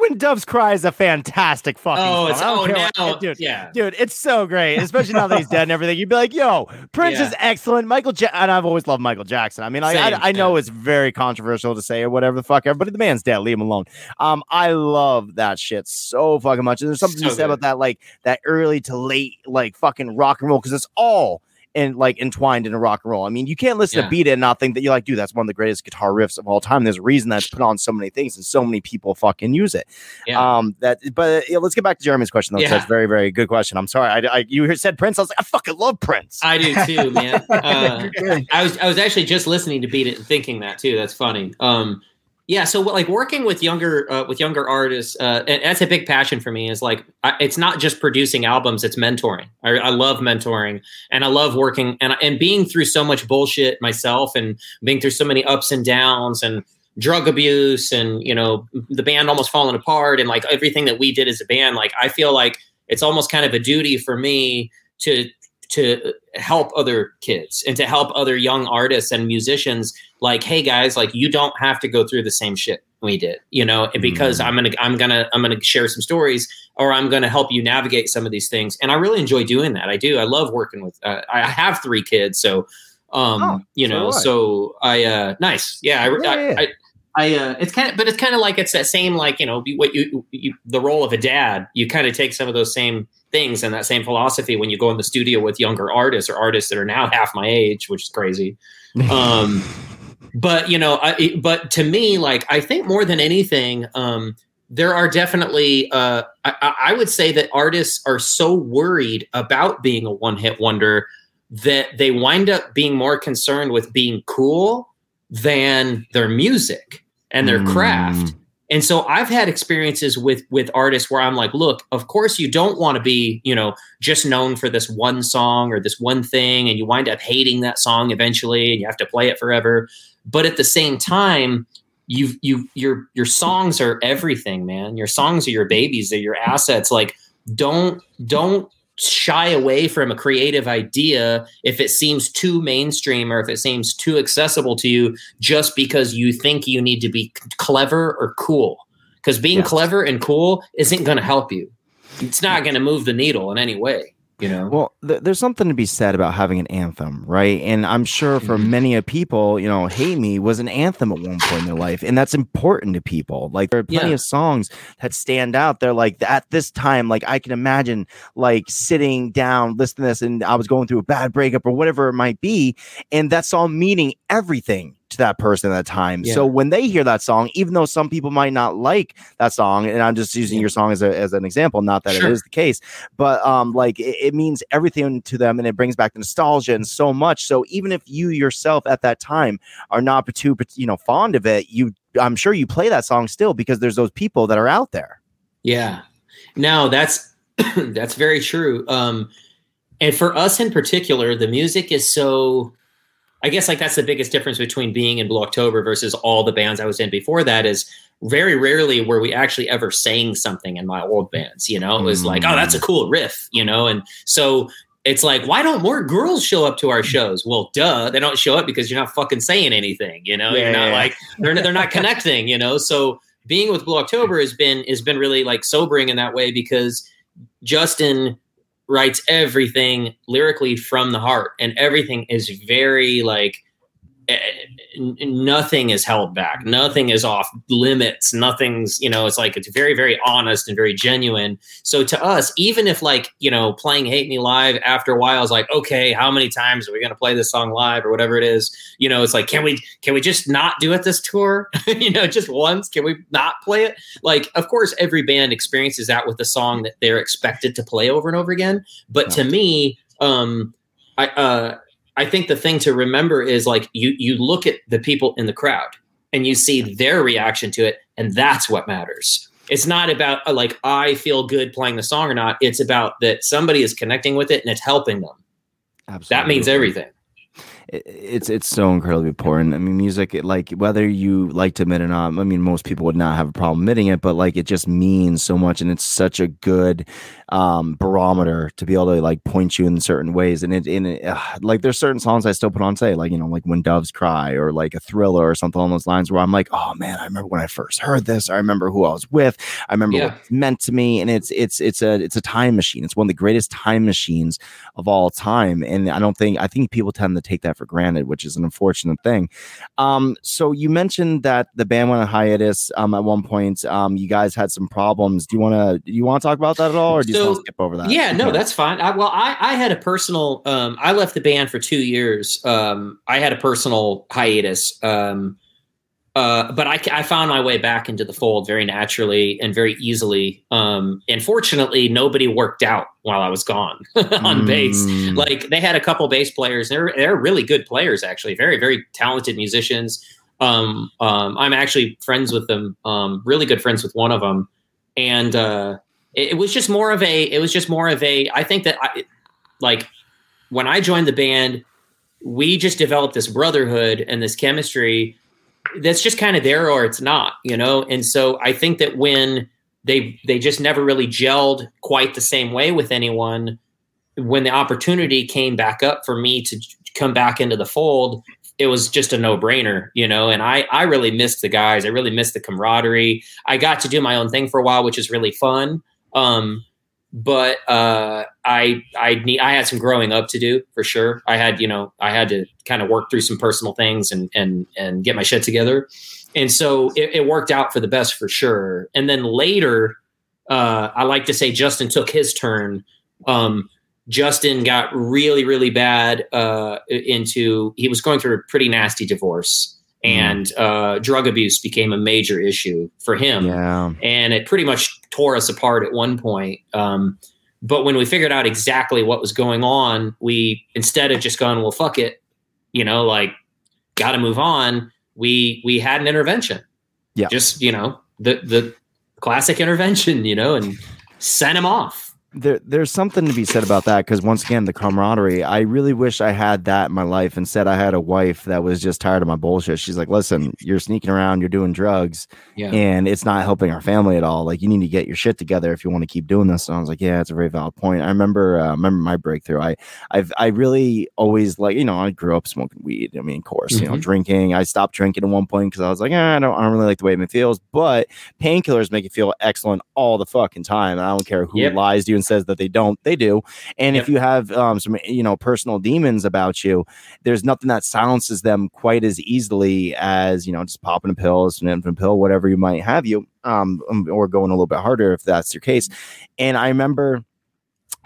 when doves cry is a fantastic fucking oh, song. it's I oh now, dude yeah, Dude, it's so great, especially now that he's dead and everything. You'd be like, "Yo, Prince Yeah. is excellent." Michael, ja- and I've always loved Michael Jackson. I mean, I, Same, I, I know yeah. it's very controversial to say or whatever the fuck, but the man's dead. Leave him alone. Um, I love that shit so fucking much. And there's something to So say about that, like that early to late, like fucking rock and roll, because it's all and like entwined in a rock and roll. I mean, you can't listen Yeah. to Beat It and not think that you're like, dude, that's one of the greatest guitar riffs of all time. There's a reason that's put on so many things and so many people fucking use it. Yeah. Um, that, but yeah, let's get back to Jeremy's question. Though. Yeah. That's very, very good question. I'm sorry. I, I you said Prince. I was like, I fucking love Prince. I do too, man. Uh, I was I was actually just listening to Beat It and thinking that too. That's funny. Um, yeah. So like working with younger uh, with younger artists, uh, and that's a big passion for me. Is like I, it's not just producing albums; it's mentoring. I, I love mentoring, and I love working and and being through so much bullshit myself, and being through so many ups and downs, and drug abuse, and you know the band almost falling apart, and like everything that we did as a band. Like I feel like it's almost kind of a duty for me to to help other kids and to help other young artists and musicians like hey guys like you don't have to go through the same shit we did you know and because Mm. i'm gonna i'm gonna i'm gonna share some stories or i'm gonna help you navigate some of these things and i really enjoy doing that i do i love working with uh, i have three kids so um Oh, you know do I. so i uh nice yeah i Yeah, I. I I, uh, it's kind of, but it's kind of like it's that same, like you know, what you, you the role of a dad. You kind of take some of those same things and that same philosophy when you go in the studio with younger artists or artists that are now half my age, which is crazy. Um, but you know, I, but to me, like I think more than anything, um, there are definitely. Uh, I, I I would say that artists are so worried about being a one-hit wonder that they wind up being more concerned with being cool than their music and their craft. And so I've had experiences with with artists where I'm like, look, of course you don't want to be, you know, just known for this one song or this one thing and you wind up hating that song eventually and you have to play it forever. But at the same time, you you your your songs are everything, man. Your songs are your babies, they're your assets. Like don't don't shy away from a creative idea if it seems too mainstream or if it seems too accessible to you just because you think you need to be clever or cool. Because being Yes. clever and cool isn't going to help you. It's not going to move the needle in any way you know Well, th- there's something to be said about having an anthem, right? And I'm sure for Mhm. many of people, you know, "Hate Me" was an anthem at one point in their life, and that's important to people. Like there are plenty Yeah. of songs that stand out. They're like at this time, like I can imagine, like sitting down, listening to this, and I was going through a bad breakup or whatever it might be, and that song meaning everything to that person at that time. Yeah. So when they hear that song, even though some people might not like that song, and I'm just using Yeah. your song as a as an example, not that Sure. it is the case, but um like it, it means everything to them and it brings back the nostalgia and so much so even if you yourself at that time are not too you know fond of it you i'm sure you play that song still because there's those people that are out there Yeah. No, that's that's very true. Um and for us in particular, the music is so I guess like that's the biggest difference between being in Blue October versus all the bands I was in before that is very rarely were we actually ever saying something in my old bands, you know? It was like, oh, that's a mm. cool riff, you know? And so it's like, why don't more girls show up to our mm. shows? Well, duh, they don't show up because you're not fucking saying anything, you know? Yeah, you're not yeah. like they're they're not connecting, you know? So being with Blue October has been has been really like sobering in that way because Justin writes everything lyrically from the heart and everything is very like nothing is held back. Nothing is off limits. Nothing's you know it's like it's very very honest and very genuine. So to us even if like you know playing hate me live after a while is like okay how many times are we going to play this song live or whatever it is? You know it's like can we can we just not do it this tour? You know just once? Can we not play it? Like of course every band experiences that with the song that they're expected to play over and over again. But to me um i uh i think the thing to remember is like you you look at the people in the crowd and you see their reaction to it and that's what matters it's not about uh, like i feel good playing the song or not it's about that somebody is connecting with it and it's helping them Absolutely. that means everything it's it's so incredibly important. I mean, music, it, like whether you like to admit it or not, I mean, most people would not have a problem admitting it, but like it just means so much, and it's such a good um, barometer to be able to like point you in certain ways. And it, in uh, like there's certain songs I still put on, say, like you know, like when doves cry or like a thriller or something along those lines, where I'm like, oh man, I remember when I first heard this. I remember who I was with. I remember Yeah. what it meant to me, and it's it's it's a it's a time machine. It's one of the greatest time machines of all time. And I don't think I think people tend to take that for granted, which is an unfortunate thing. Um, so you mentioned that the band went on hiatus um, at one point. Um, you guys had some problems. Do you want to do you want to talk about that at all, or do you want So, to skip over that? Yeah, no, that's fine. I, well, I, I had a personal. Um, I left the band for two years. Um, I had a personal hiatus. Um, uh, but I, I found my way back into the fold very naturally and very easily. Um, and fortunately, nobody worked out while I was gone on bass. Mm, Like they had a couple bass players. They're they're really good players, actually. Very very talented musicians. Um, um, I'm actually friends with them. Um, really good friends with one of them, and uh, it, it was just more of a. It was just more of a. I think that I like when I joined the band, we just developed this brotherhood and this chemistry that's just kind of there or it's not, you know. And so I think that when they they just never really gelled quite the same way with anyone when the opportunity came back up for me to come back into the fold it was just a no-brainer you know and i i really missed the guys i really missed the camaraderie i got to do my own thing for a while which is really fun um but uh i i need i had some growing up to do for sure. I had you know i had to kind of work through some personal things and and and get my shit together. And so it, it worked out for the best for sure. And then later uh i like to say justin took his turn. Um Justin got really, really bad uh, into. He was going through a pretty nasty divorce, and uh, drug abuse became a major issue for him. yeah. And it pretty much tore us apart at one point. Um, but when we figured out exactly what was going on, we instead of just going, well, fuck it, you know, like got to move on. We we had an intervention. Yeah. Just you know the the classic intervention, you know, and sent him off there, there's something to be said about that because once again, the camaraderie. I really wish I had that in my life. Instead, I had a wife that was just tired of my bullshit. She's like, "Listen, you're sneaking around, you're doing drugs, Yeah. and it's not helping our family at all. Like, you need to get your shit together if you want to keep doing this." And I was like, "Yeah, it's a very valid point." I remember, uh, remember my breakthrough. I, I've, I really always like, you know, I grew up smoking weed. I mean, of course, you know, Mhm. drinking. I stopped drinking at one point because I was like, eh, I don't, I don't really like the way it feels. But painkillers make you feel excellent all the fucking time. And I don't care who Yep. lies to you and says that they don't. They do. And if you have um, some, you know, personal demons about you, there's nothing that silences them quite as easily as you know, just popping a pill, an infant pill, whatever you might have you, um, um, or going a little bit harder if that's your case. And I remember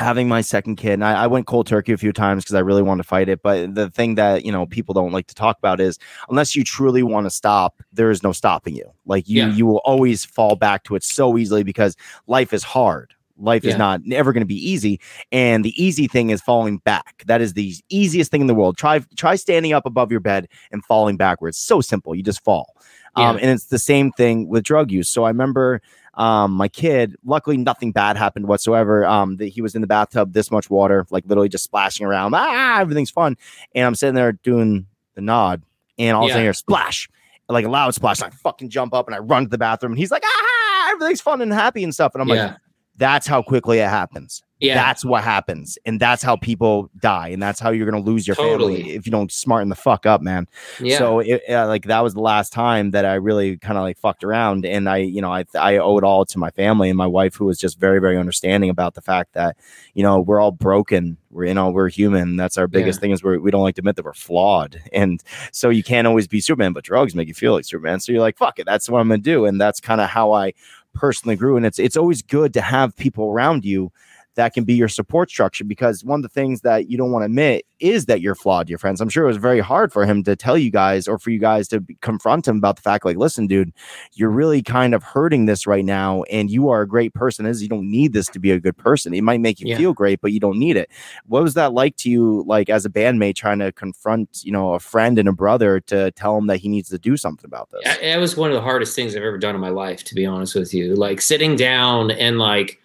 having my second kid and I, I went cold turkey a few times because i really wanted to fight it but the thing that you know people don't like to talk about is unless you truly want to stop there is no stopping you like you Yeah. you will always fall back to it so easily because life is hard life is not never going to be easy and the easy thing is falling back that is the easiest thing in the world try try standing up above your bed and falling backwards so simple you just fall um, and it's the same thing with drug use so i remember um, my kid, luckily nothing bad happened whatsoever. Um, that he was in the bathtub, this much water, like literally just splashing around. Ah, everything's fun. And I'm sitting there doing the nod, and all of a sudden, I hear splash, like a loud splash. And I fucking jump up and I run to the bathroom, and he's like, ah, everything's fun and happy and stuff. And I'm yeah. like, that's how quickly it happens. yeah. That's what happens, and that's how people die, and that's how you're gonna lose your Totally. family if you don't smarten the fuck up, man. yeah. So it, uh, like that was the last time that I really kind of like fucked around, and I, you know, I I owe it all to my family and my wife, who was just very very understanding about the fact that you know we're all broken. We're you know we're human. That's our biggest thing is we we don't like to admit that we're flawed, and so you can't always be Superman, but drugs make you feel like Superman. So you're like fuck it, that's what I'm gonna do, and that's kind of how I personally grew. And it's it's always good to have people around you that can be your support structure because one of the things that you don't want to admit is that you're flawed, your friends. I'm sure it was very hard for him to tell you guys or for you guys to confront him about the fact, like, listen, dude, you're really kind of hurting this right now, and you are a great person. Is you don't need this to be a good person. It might make you Yeah. feel great, but you don't need it. What was that like to you, like as a bandmate, trying to confront, you know, a friend and a brother to tell him that he needs to do something about this? It was one of the hardest things I've ever done in my life, to be honest with you. Like sitting down and like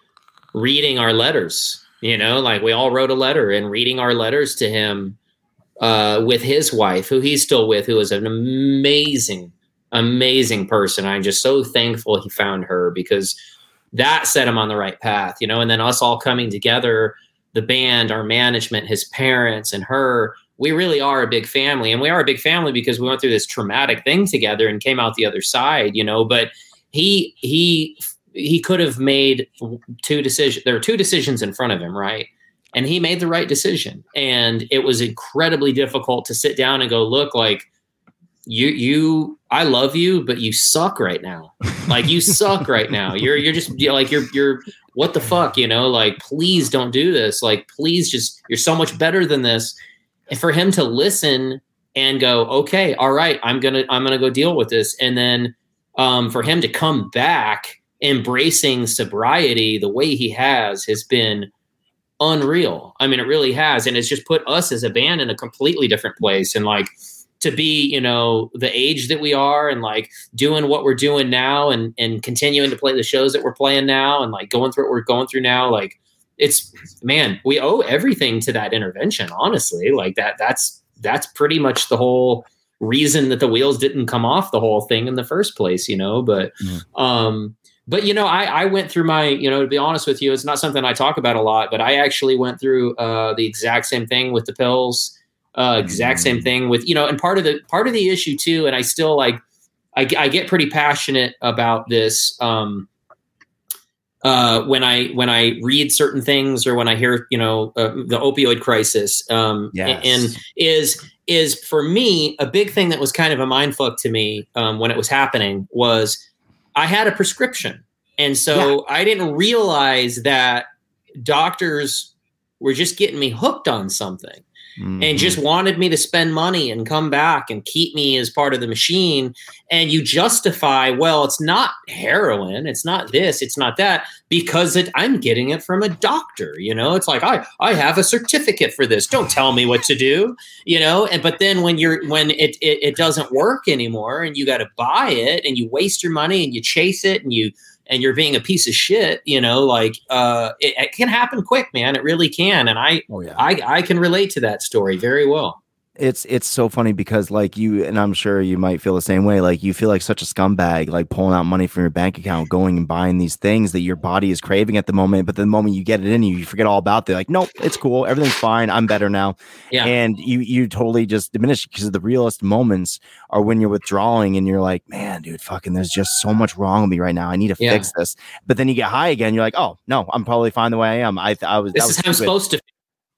reading our letters, you know, like we all wrote a letter and reading our letters to him uh, with his wife, who he's still with, who is an amazing, amazing person. I'm just so thankful he found her because that set him on the right path, you know, and then us all coming together, the band, our management, his parents, and her. We really are a big family, and we are a big family because we went through this traumatic thing together and came out the other side, you know. But he he he could have made two decisions. There were two decisions in front of him, right? And he made the right decision. And it was incredibly difficult to sit down and go, look, like you you I love you, but you suck right now. Like you suck right now. You're you're just you're like you're you're what the fuck, you know? Like please don't do this. Like please just you're so much better than this. And for him to listen and go, okay, all right, I'm gonna I'm gonna go deal with this. And then um, for him to come back embracing sobriety the way he has has been unreal. I mean, it really has, and it's just put us as a band in a completely different place. And like to be, you know, the age that we are, and like doing what we're doing now, and and continuing to play the shows that we're playing now, and like going through what we're going through now, like it's man, we owe everything to that intervention. Honestly, like that. That's that's pretty much the whole reason that the wheels didn't come off the whole thing in the first place. You know, but um but you know I, I went through my you know to be honest with you it's not something i talk about a lot but i actually went through uh, the exact same thing with the pills uh, exact same thing with you know and part of the part of the issue too and i still like i, I get pretty passionate about this um, uh, when I when I read certain things or when I hear you know uh, the opioid crisis, um, Yes. and is is for me a big thing that was kind of a mind fuck to me um, when it was happening was I had a prescription, and so I didn't realize that doctors were just getting me hooked on something. Mm-hmm. and just wanted me to spend money and come back and keep me as part of the machine. And you justify, well, it's not heroin, it's not this, it's not that, because it, I'm getting it from a doctor. You know, it's like I I have a certificate for this. Don't tell me what to do. You know, and but then when you're when it it, it doesn't work anymore, and you got to buy it, and you waste your money, and you chase it, and you and you're being a piece of shit, you know, like uh, it, it can happen quick, man. It really can, and I oh yeah. I, I can relate to that story very well. It's it's so funny because like you and I'm sure you might feel the same way. Like you feel like such a scumbag, like pulling out money from your bank account, going and buying these things that your body is craving at the moment. But the moment you get it in you, you forget all about it. Like, nope, it's cool, everything's fine, I'm better now. Yeah. And you you totally just diminish because the realest moments are when you're withdrawing and you're like, man, dude, fucking, there's just so much wrong with me right now. I need to Yeah. fix this. But then you get high again. You're like, oh no, I'm probably fine the way I am. I I was. This is was how I'm supposed to.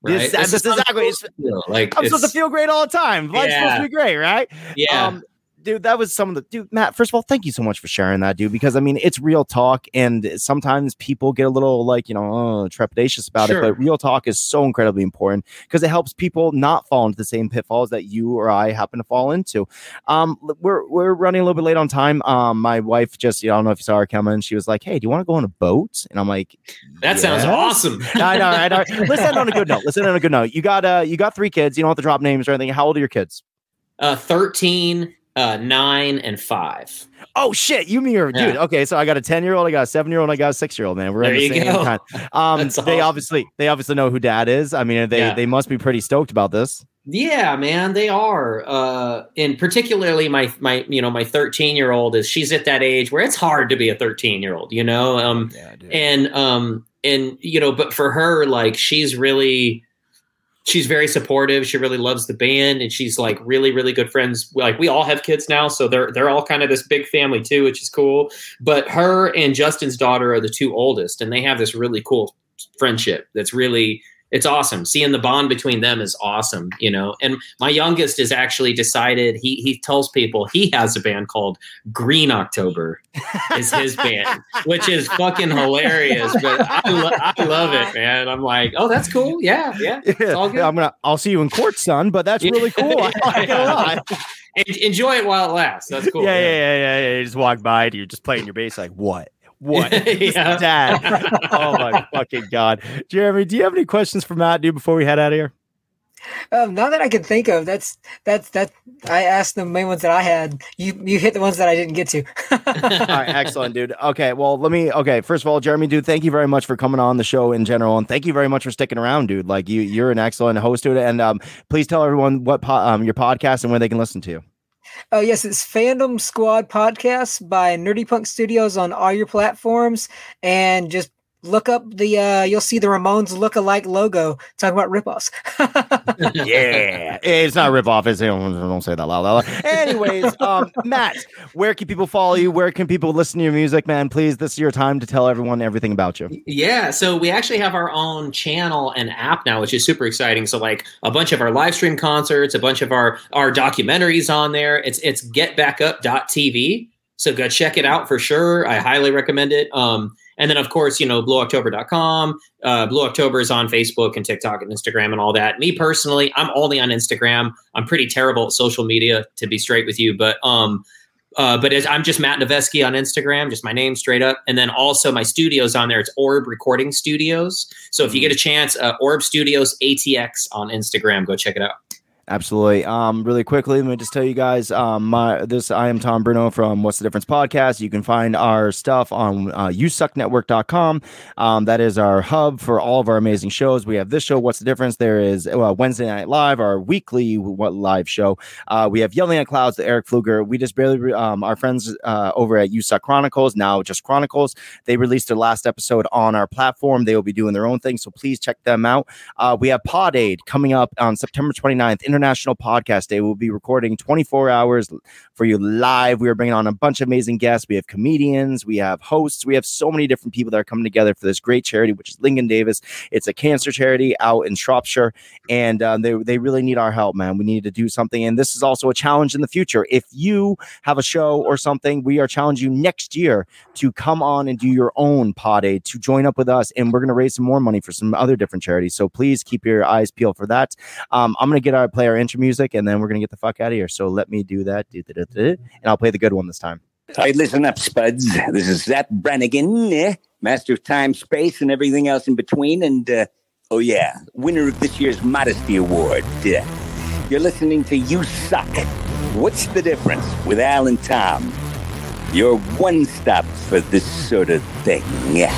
Right? This- that's is exactly- feel. Like I'm supposed to feel great all the time. Life's supposed to be great, right? Yeah. Um, dude, that was some of the dude, Matt. First of all, thank you so much for sharing that, dude. Because I mean, it's real talk, and sometimes people get a little like you know uh, trepidatious about Sure. it. But real talk is so incredibly important because it helps people not fall into the same pitfalls that you or I happen to fall into. Um, we're we're running a little bit late on time. Um, my wife just, you know, I don't know if you saw her coming. She was like, "Hey, do you want to go on a boat?" And I'm like, that sounds "Yes." awesome. I know, I know. Let's end on a good note. Let's end on a good note. You got uh, you got three kids. You don't have to drop names or anything. How old are your kids? Uh, 13, uh, 9, and 5. Oh shit, you mean you're dude. Okay, so I got a 10 year old, I got a seven year old, I got a six year old, man. We're in There the you same go. kind. Um they awesome. obviously they obviously know who dad is. I mean, they Yeah. they must be pretty stoked about this. Yeah, man, they are. Uh, and particularly my my you know my 13 year old is she's at that age where it's hard to be a 13 year old. You know, um, Yeah, and um and you know but for her like she's really she's very supportive. She really loves the band and she's like really really good friends. Like we all have kids now so they're they're all kind of this big family too which is cool. But her and justin's daughter are the two oldest and they have this really cool friendship that's really it's awesome seeing the bond between them is awesome you know and my youngest has actually decided he he tells people he has a band called green october is his band which is fucking hilarious but I, lo- I love it man i'm like oh that's cool yeah yeah Yeah, all good. I'm gonna I'll see you in court, son, but that's really cool. I like it a lot. Enjoy it while it lasts that's cool yeah, yeah, yeah, yeah, yeah. You just walk by you're just playing your bass like what? What? This Yeah. Dad. Oh my fucking god. Jeremy, do you have any questions for Matt, dude, before we head out of here? Um, not that I can think of. That's that's that. I asked the main ones that I had. You you hit the ones that I didn't get to. All right, excellent, dude. Okay, well, let me. Okay, first of all, Jeremy, dude, thank you very much for coming on the show in general, and thank you very much for sticking around, dude. Like you, you're an excellent host dude. and um, please tell everyone what po- um your podcast and where they can listen to. you. Oh yes, it's Fandom Squad Podcast by Nerdy Punk Studios on all your platforms, and just look up the. uh You'll see the Ramones look-alike logo. Talking about ripoffs. Yeah, it's not a rip off. It's don't, don't say that loud. loud. Anyways, um, Matt, where can people follow you? Where can people listen to your music, man? Please, this is your time to tell everyone everything about you. Yeah, so we actually have our own channel and app now, which is super exciting. So like a bunch of our live stream concerts, a bunch of our our documentaries on there. It's it's getbackup.tv. So go check it out for sure. I highly recommend it. Um, and then of course, you know, blueoctober.com. Uh, Blue October is on Facebook and TikTok and Instagram and all that. Me personally, I'm only on Instagram. I'm pretty terrible at social media, to be straight with you. But um, uh, but as I'm just Matt Noveskey on Instagram, just my name straight up. And then also my studio's on there. It's Orb Recording Studios. So if you get a chance, uh, Orb Studios ATX on Instagram, go check it out. Absolutely. Um, really quickly, let me just tell you guys, um, my this I am Tom Bruno from What's the Difference podcast. You can find our stuff on uh, yousucknetwork.com. Um, that is our hub for all of our amazing shows. We have this show, What's the Difference? There is uh, Wednesday Night Live, our weekly what live show. Uh, we have Yelling at Clouds, the Eric Fluger. We just barely re- um, our friends uh, over at You Suck Chronicles, now just Chronicles. They released their last episode on our platform. They will be doing their own thing, so please check them out. Uh, we have Pod Aid coming up on September 29th in International Podcast Day. We'll be recording 24 hours for you live. We are bringing on a bunch of amazing guests. We have comedians, we have hosts, we have so many different people that are coming together for this great charity, which is Lincoln Davis. It's a cancer charity out in Shropshire, and um, they they really need our help, man. We need to do something, and this is also a challenge in the future. If you have a show or something, we are challenging you next year to come on and do your own pod aid to join up with us, and we're going to raise some more money for some other different charities. So please keep your eyes peeled for that. Um, I'm going to get our play our intro music, and then we're to get the fuck out of here. So let me do that, and I'll play the good one this time. All right, listen up, Spuds. This is Zapp Brannigan, eh? master of time, space, and everything else in between. And, uh, oh, yeah, winner of this year's Modesty Award. Uh, you're listening to You Suck. What's the difference with Al and Tom? Your one stop for this sort of thing. Yeah.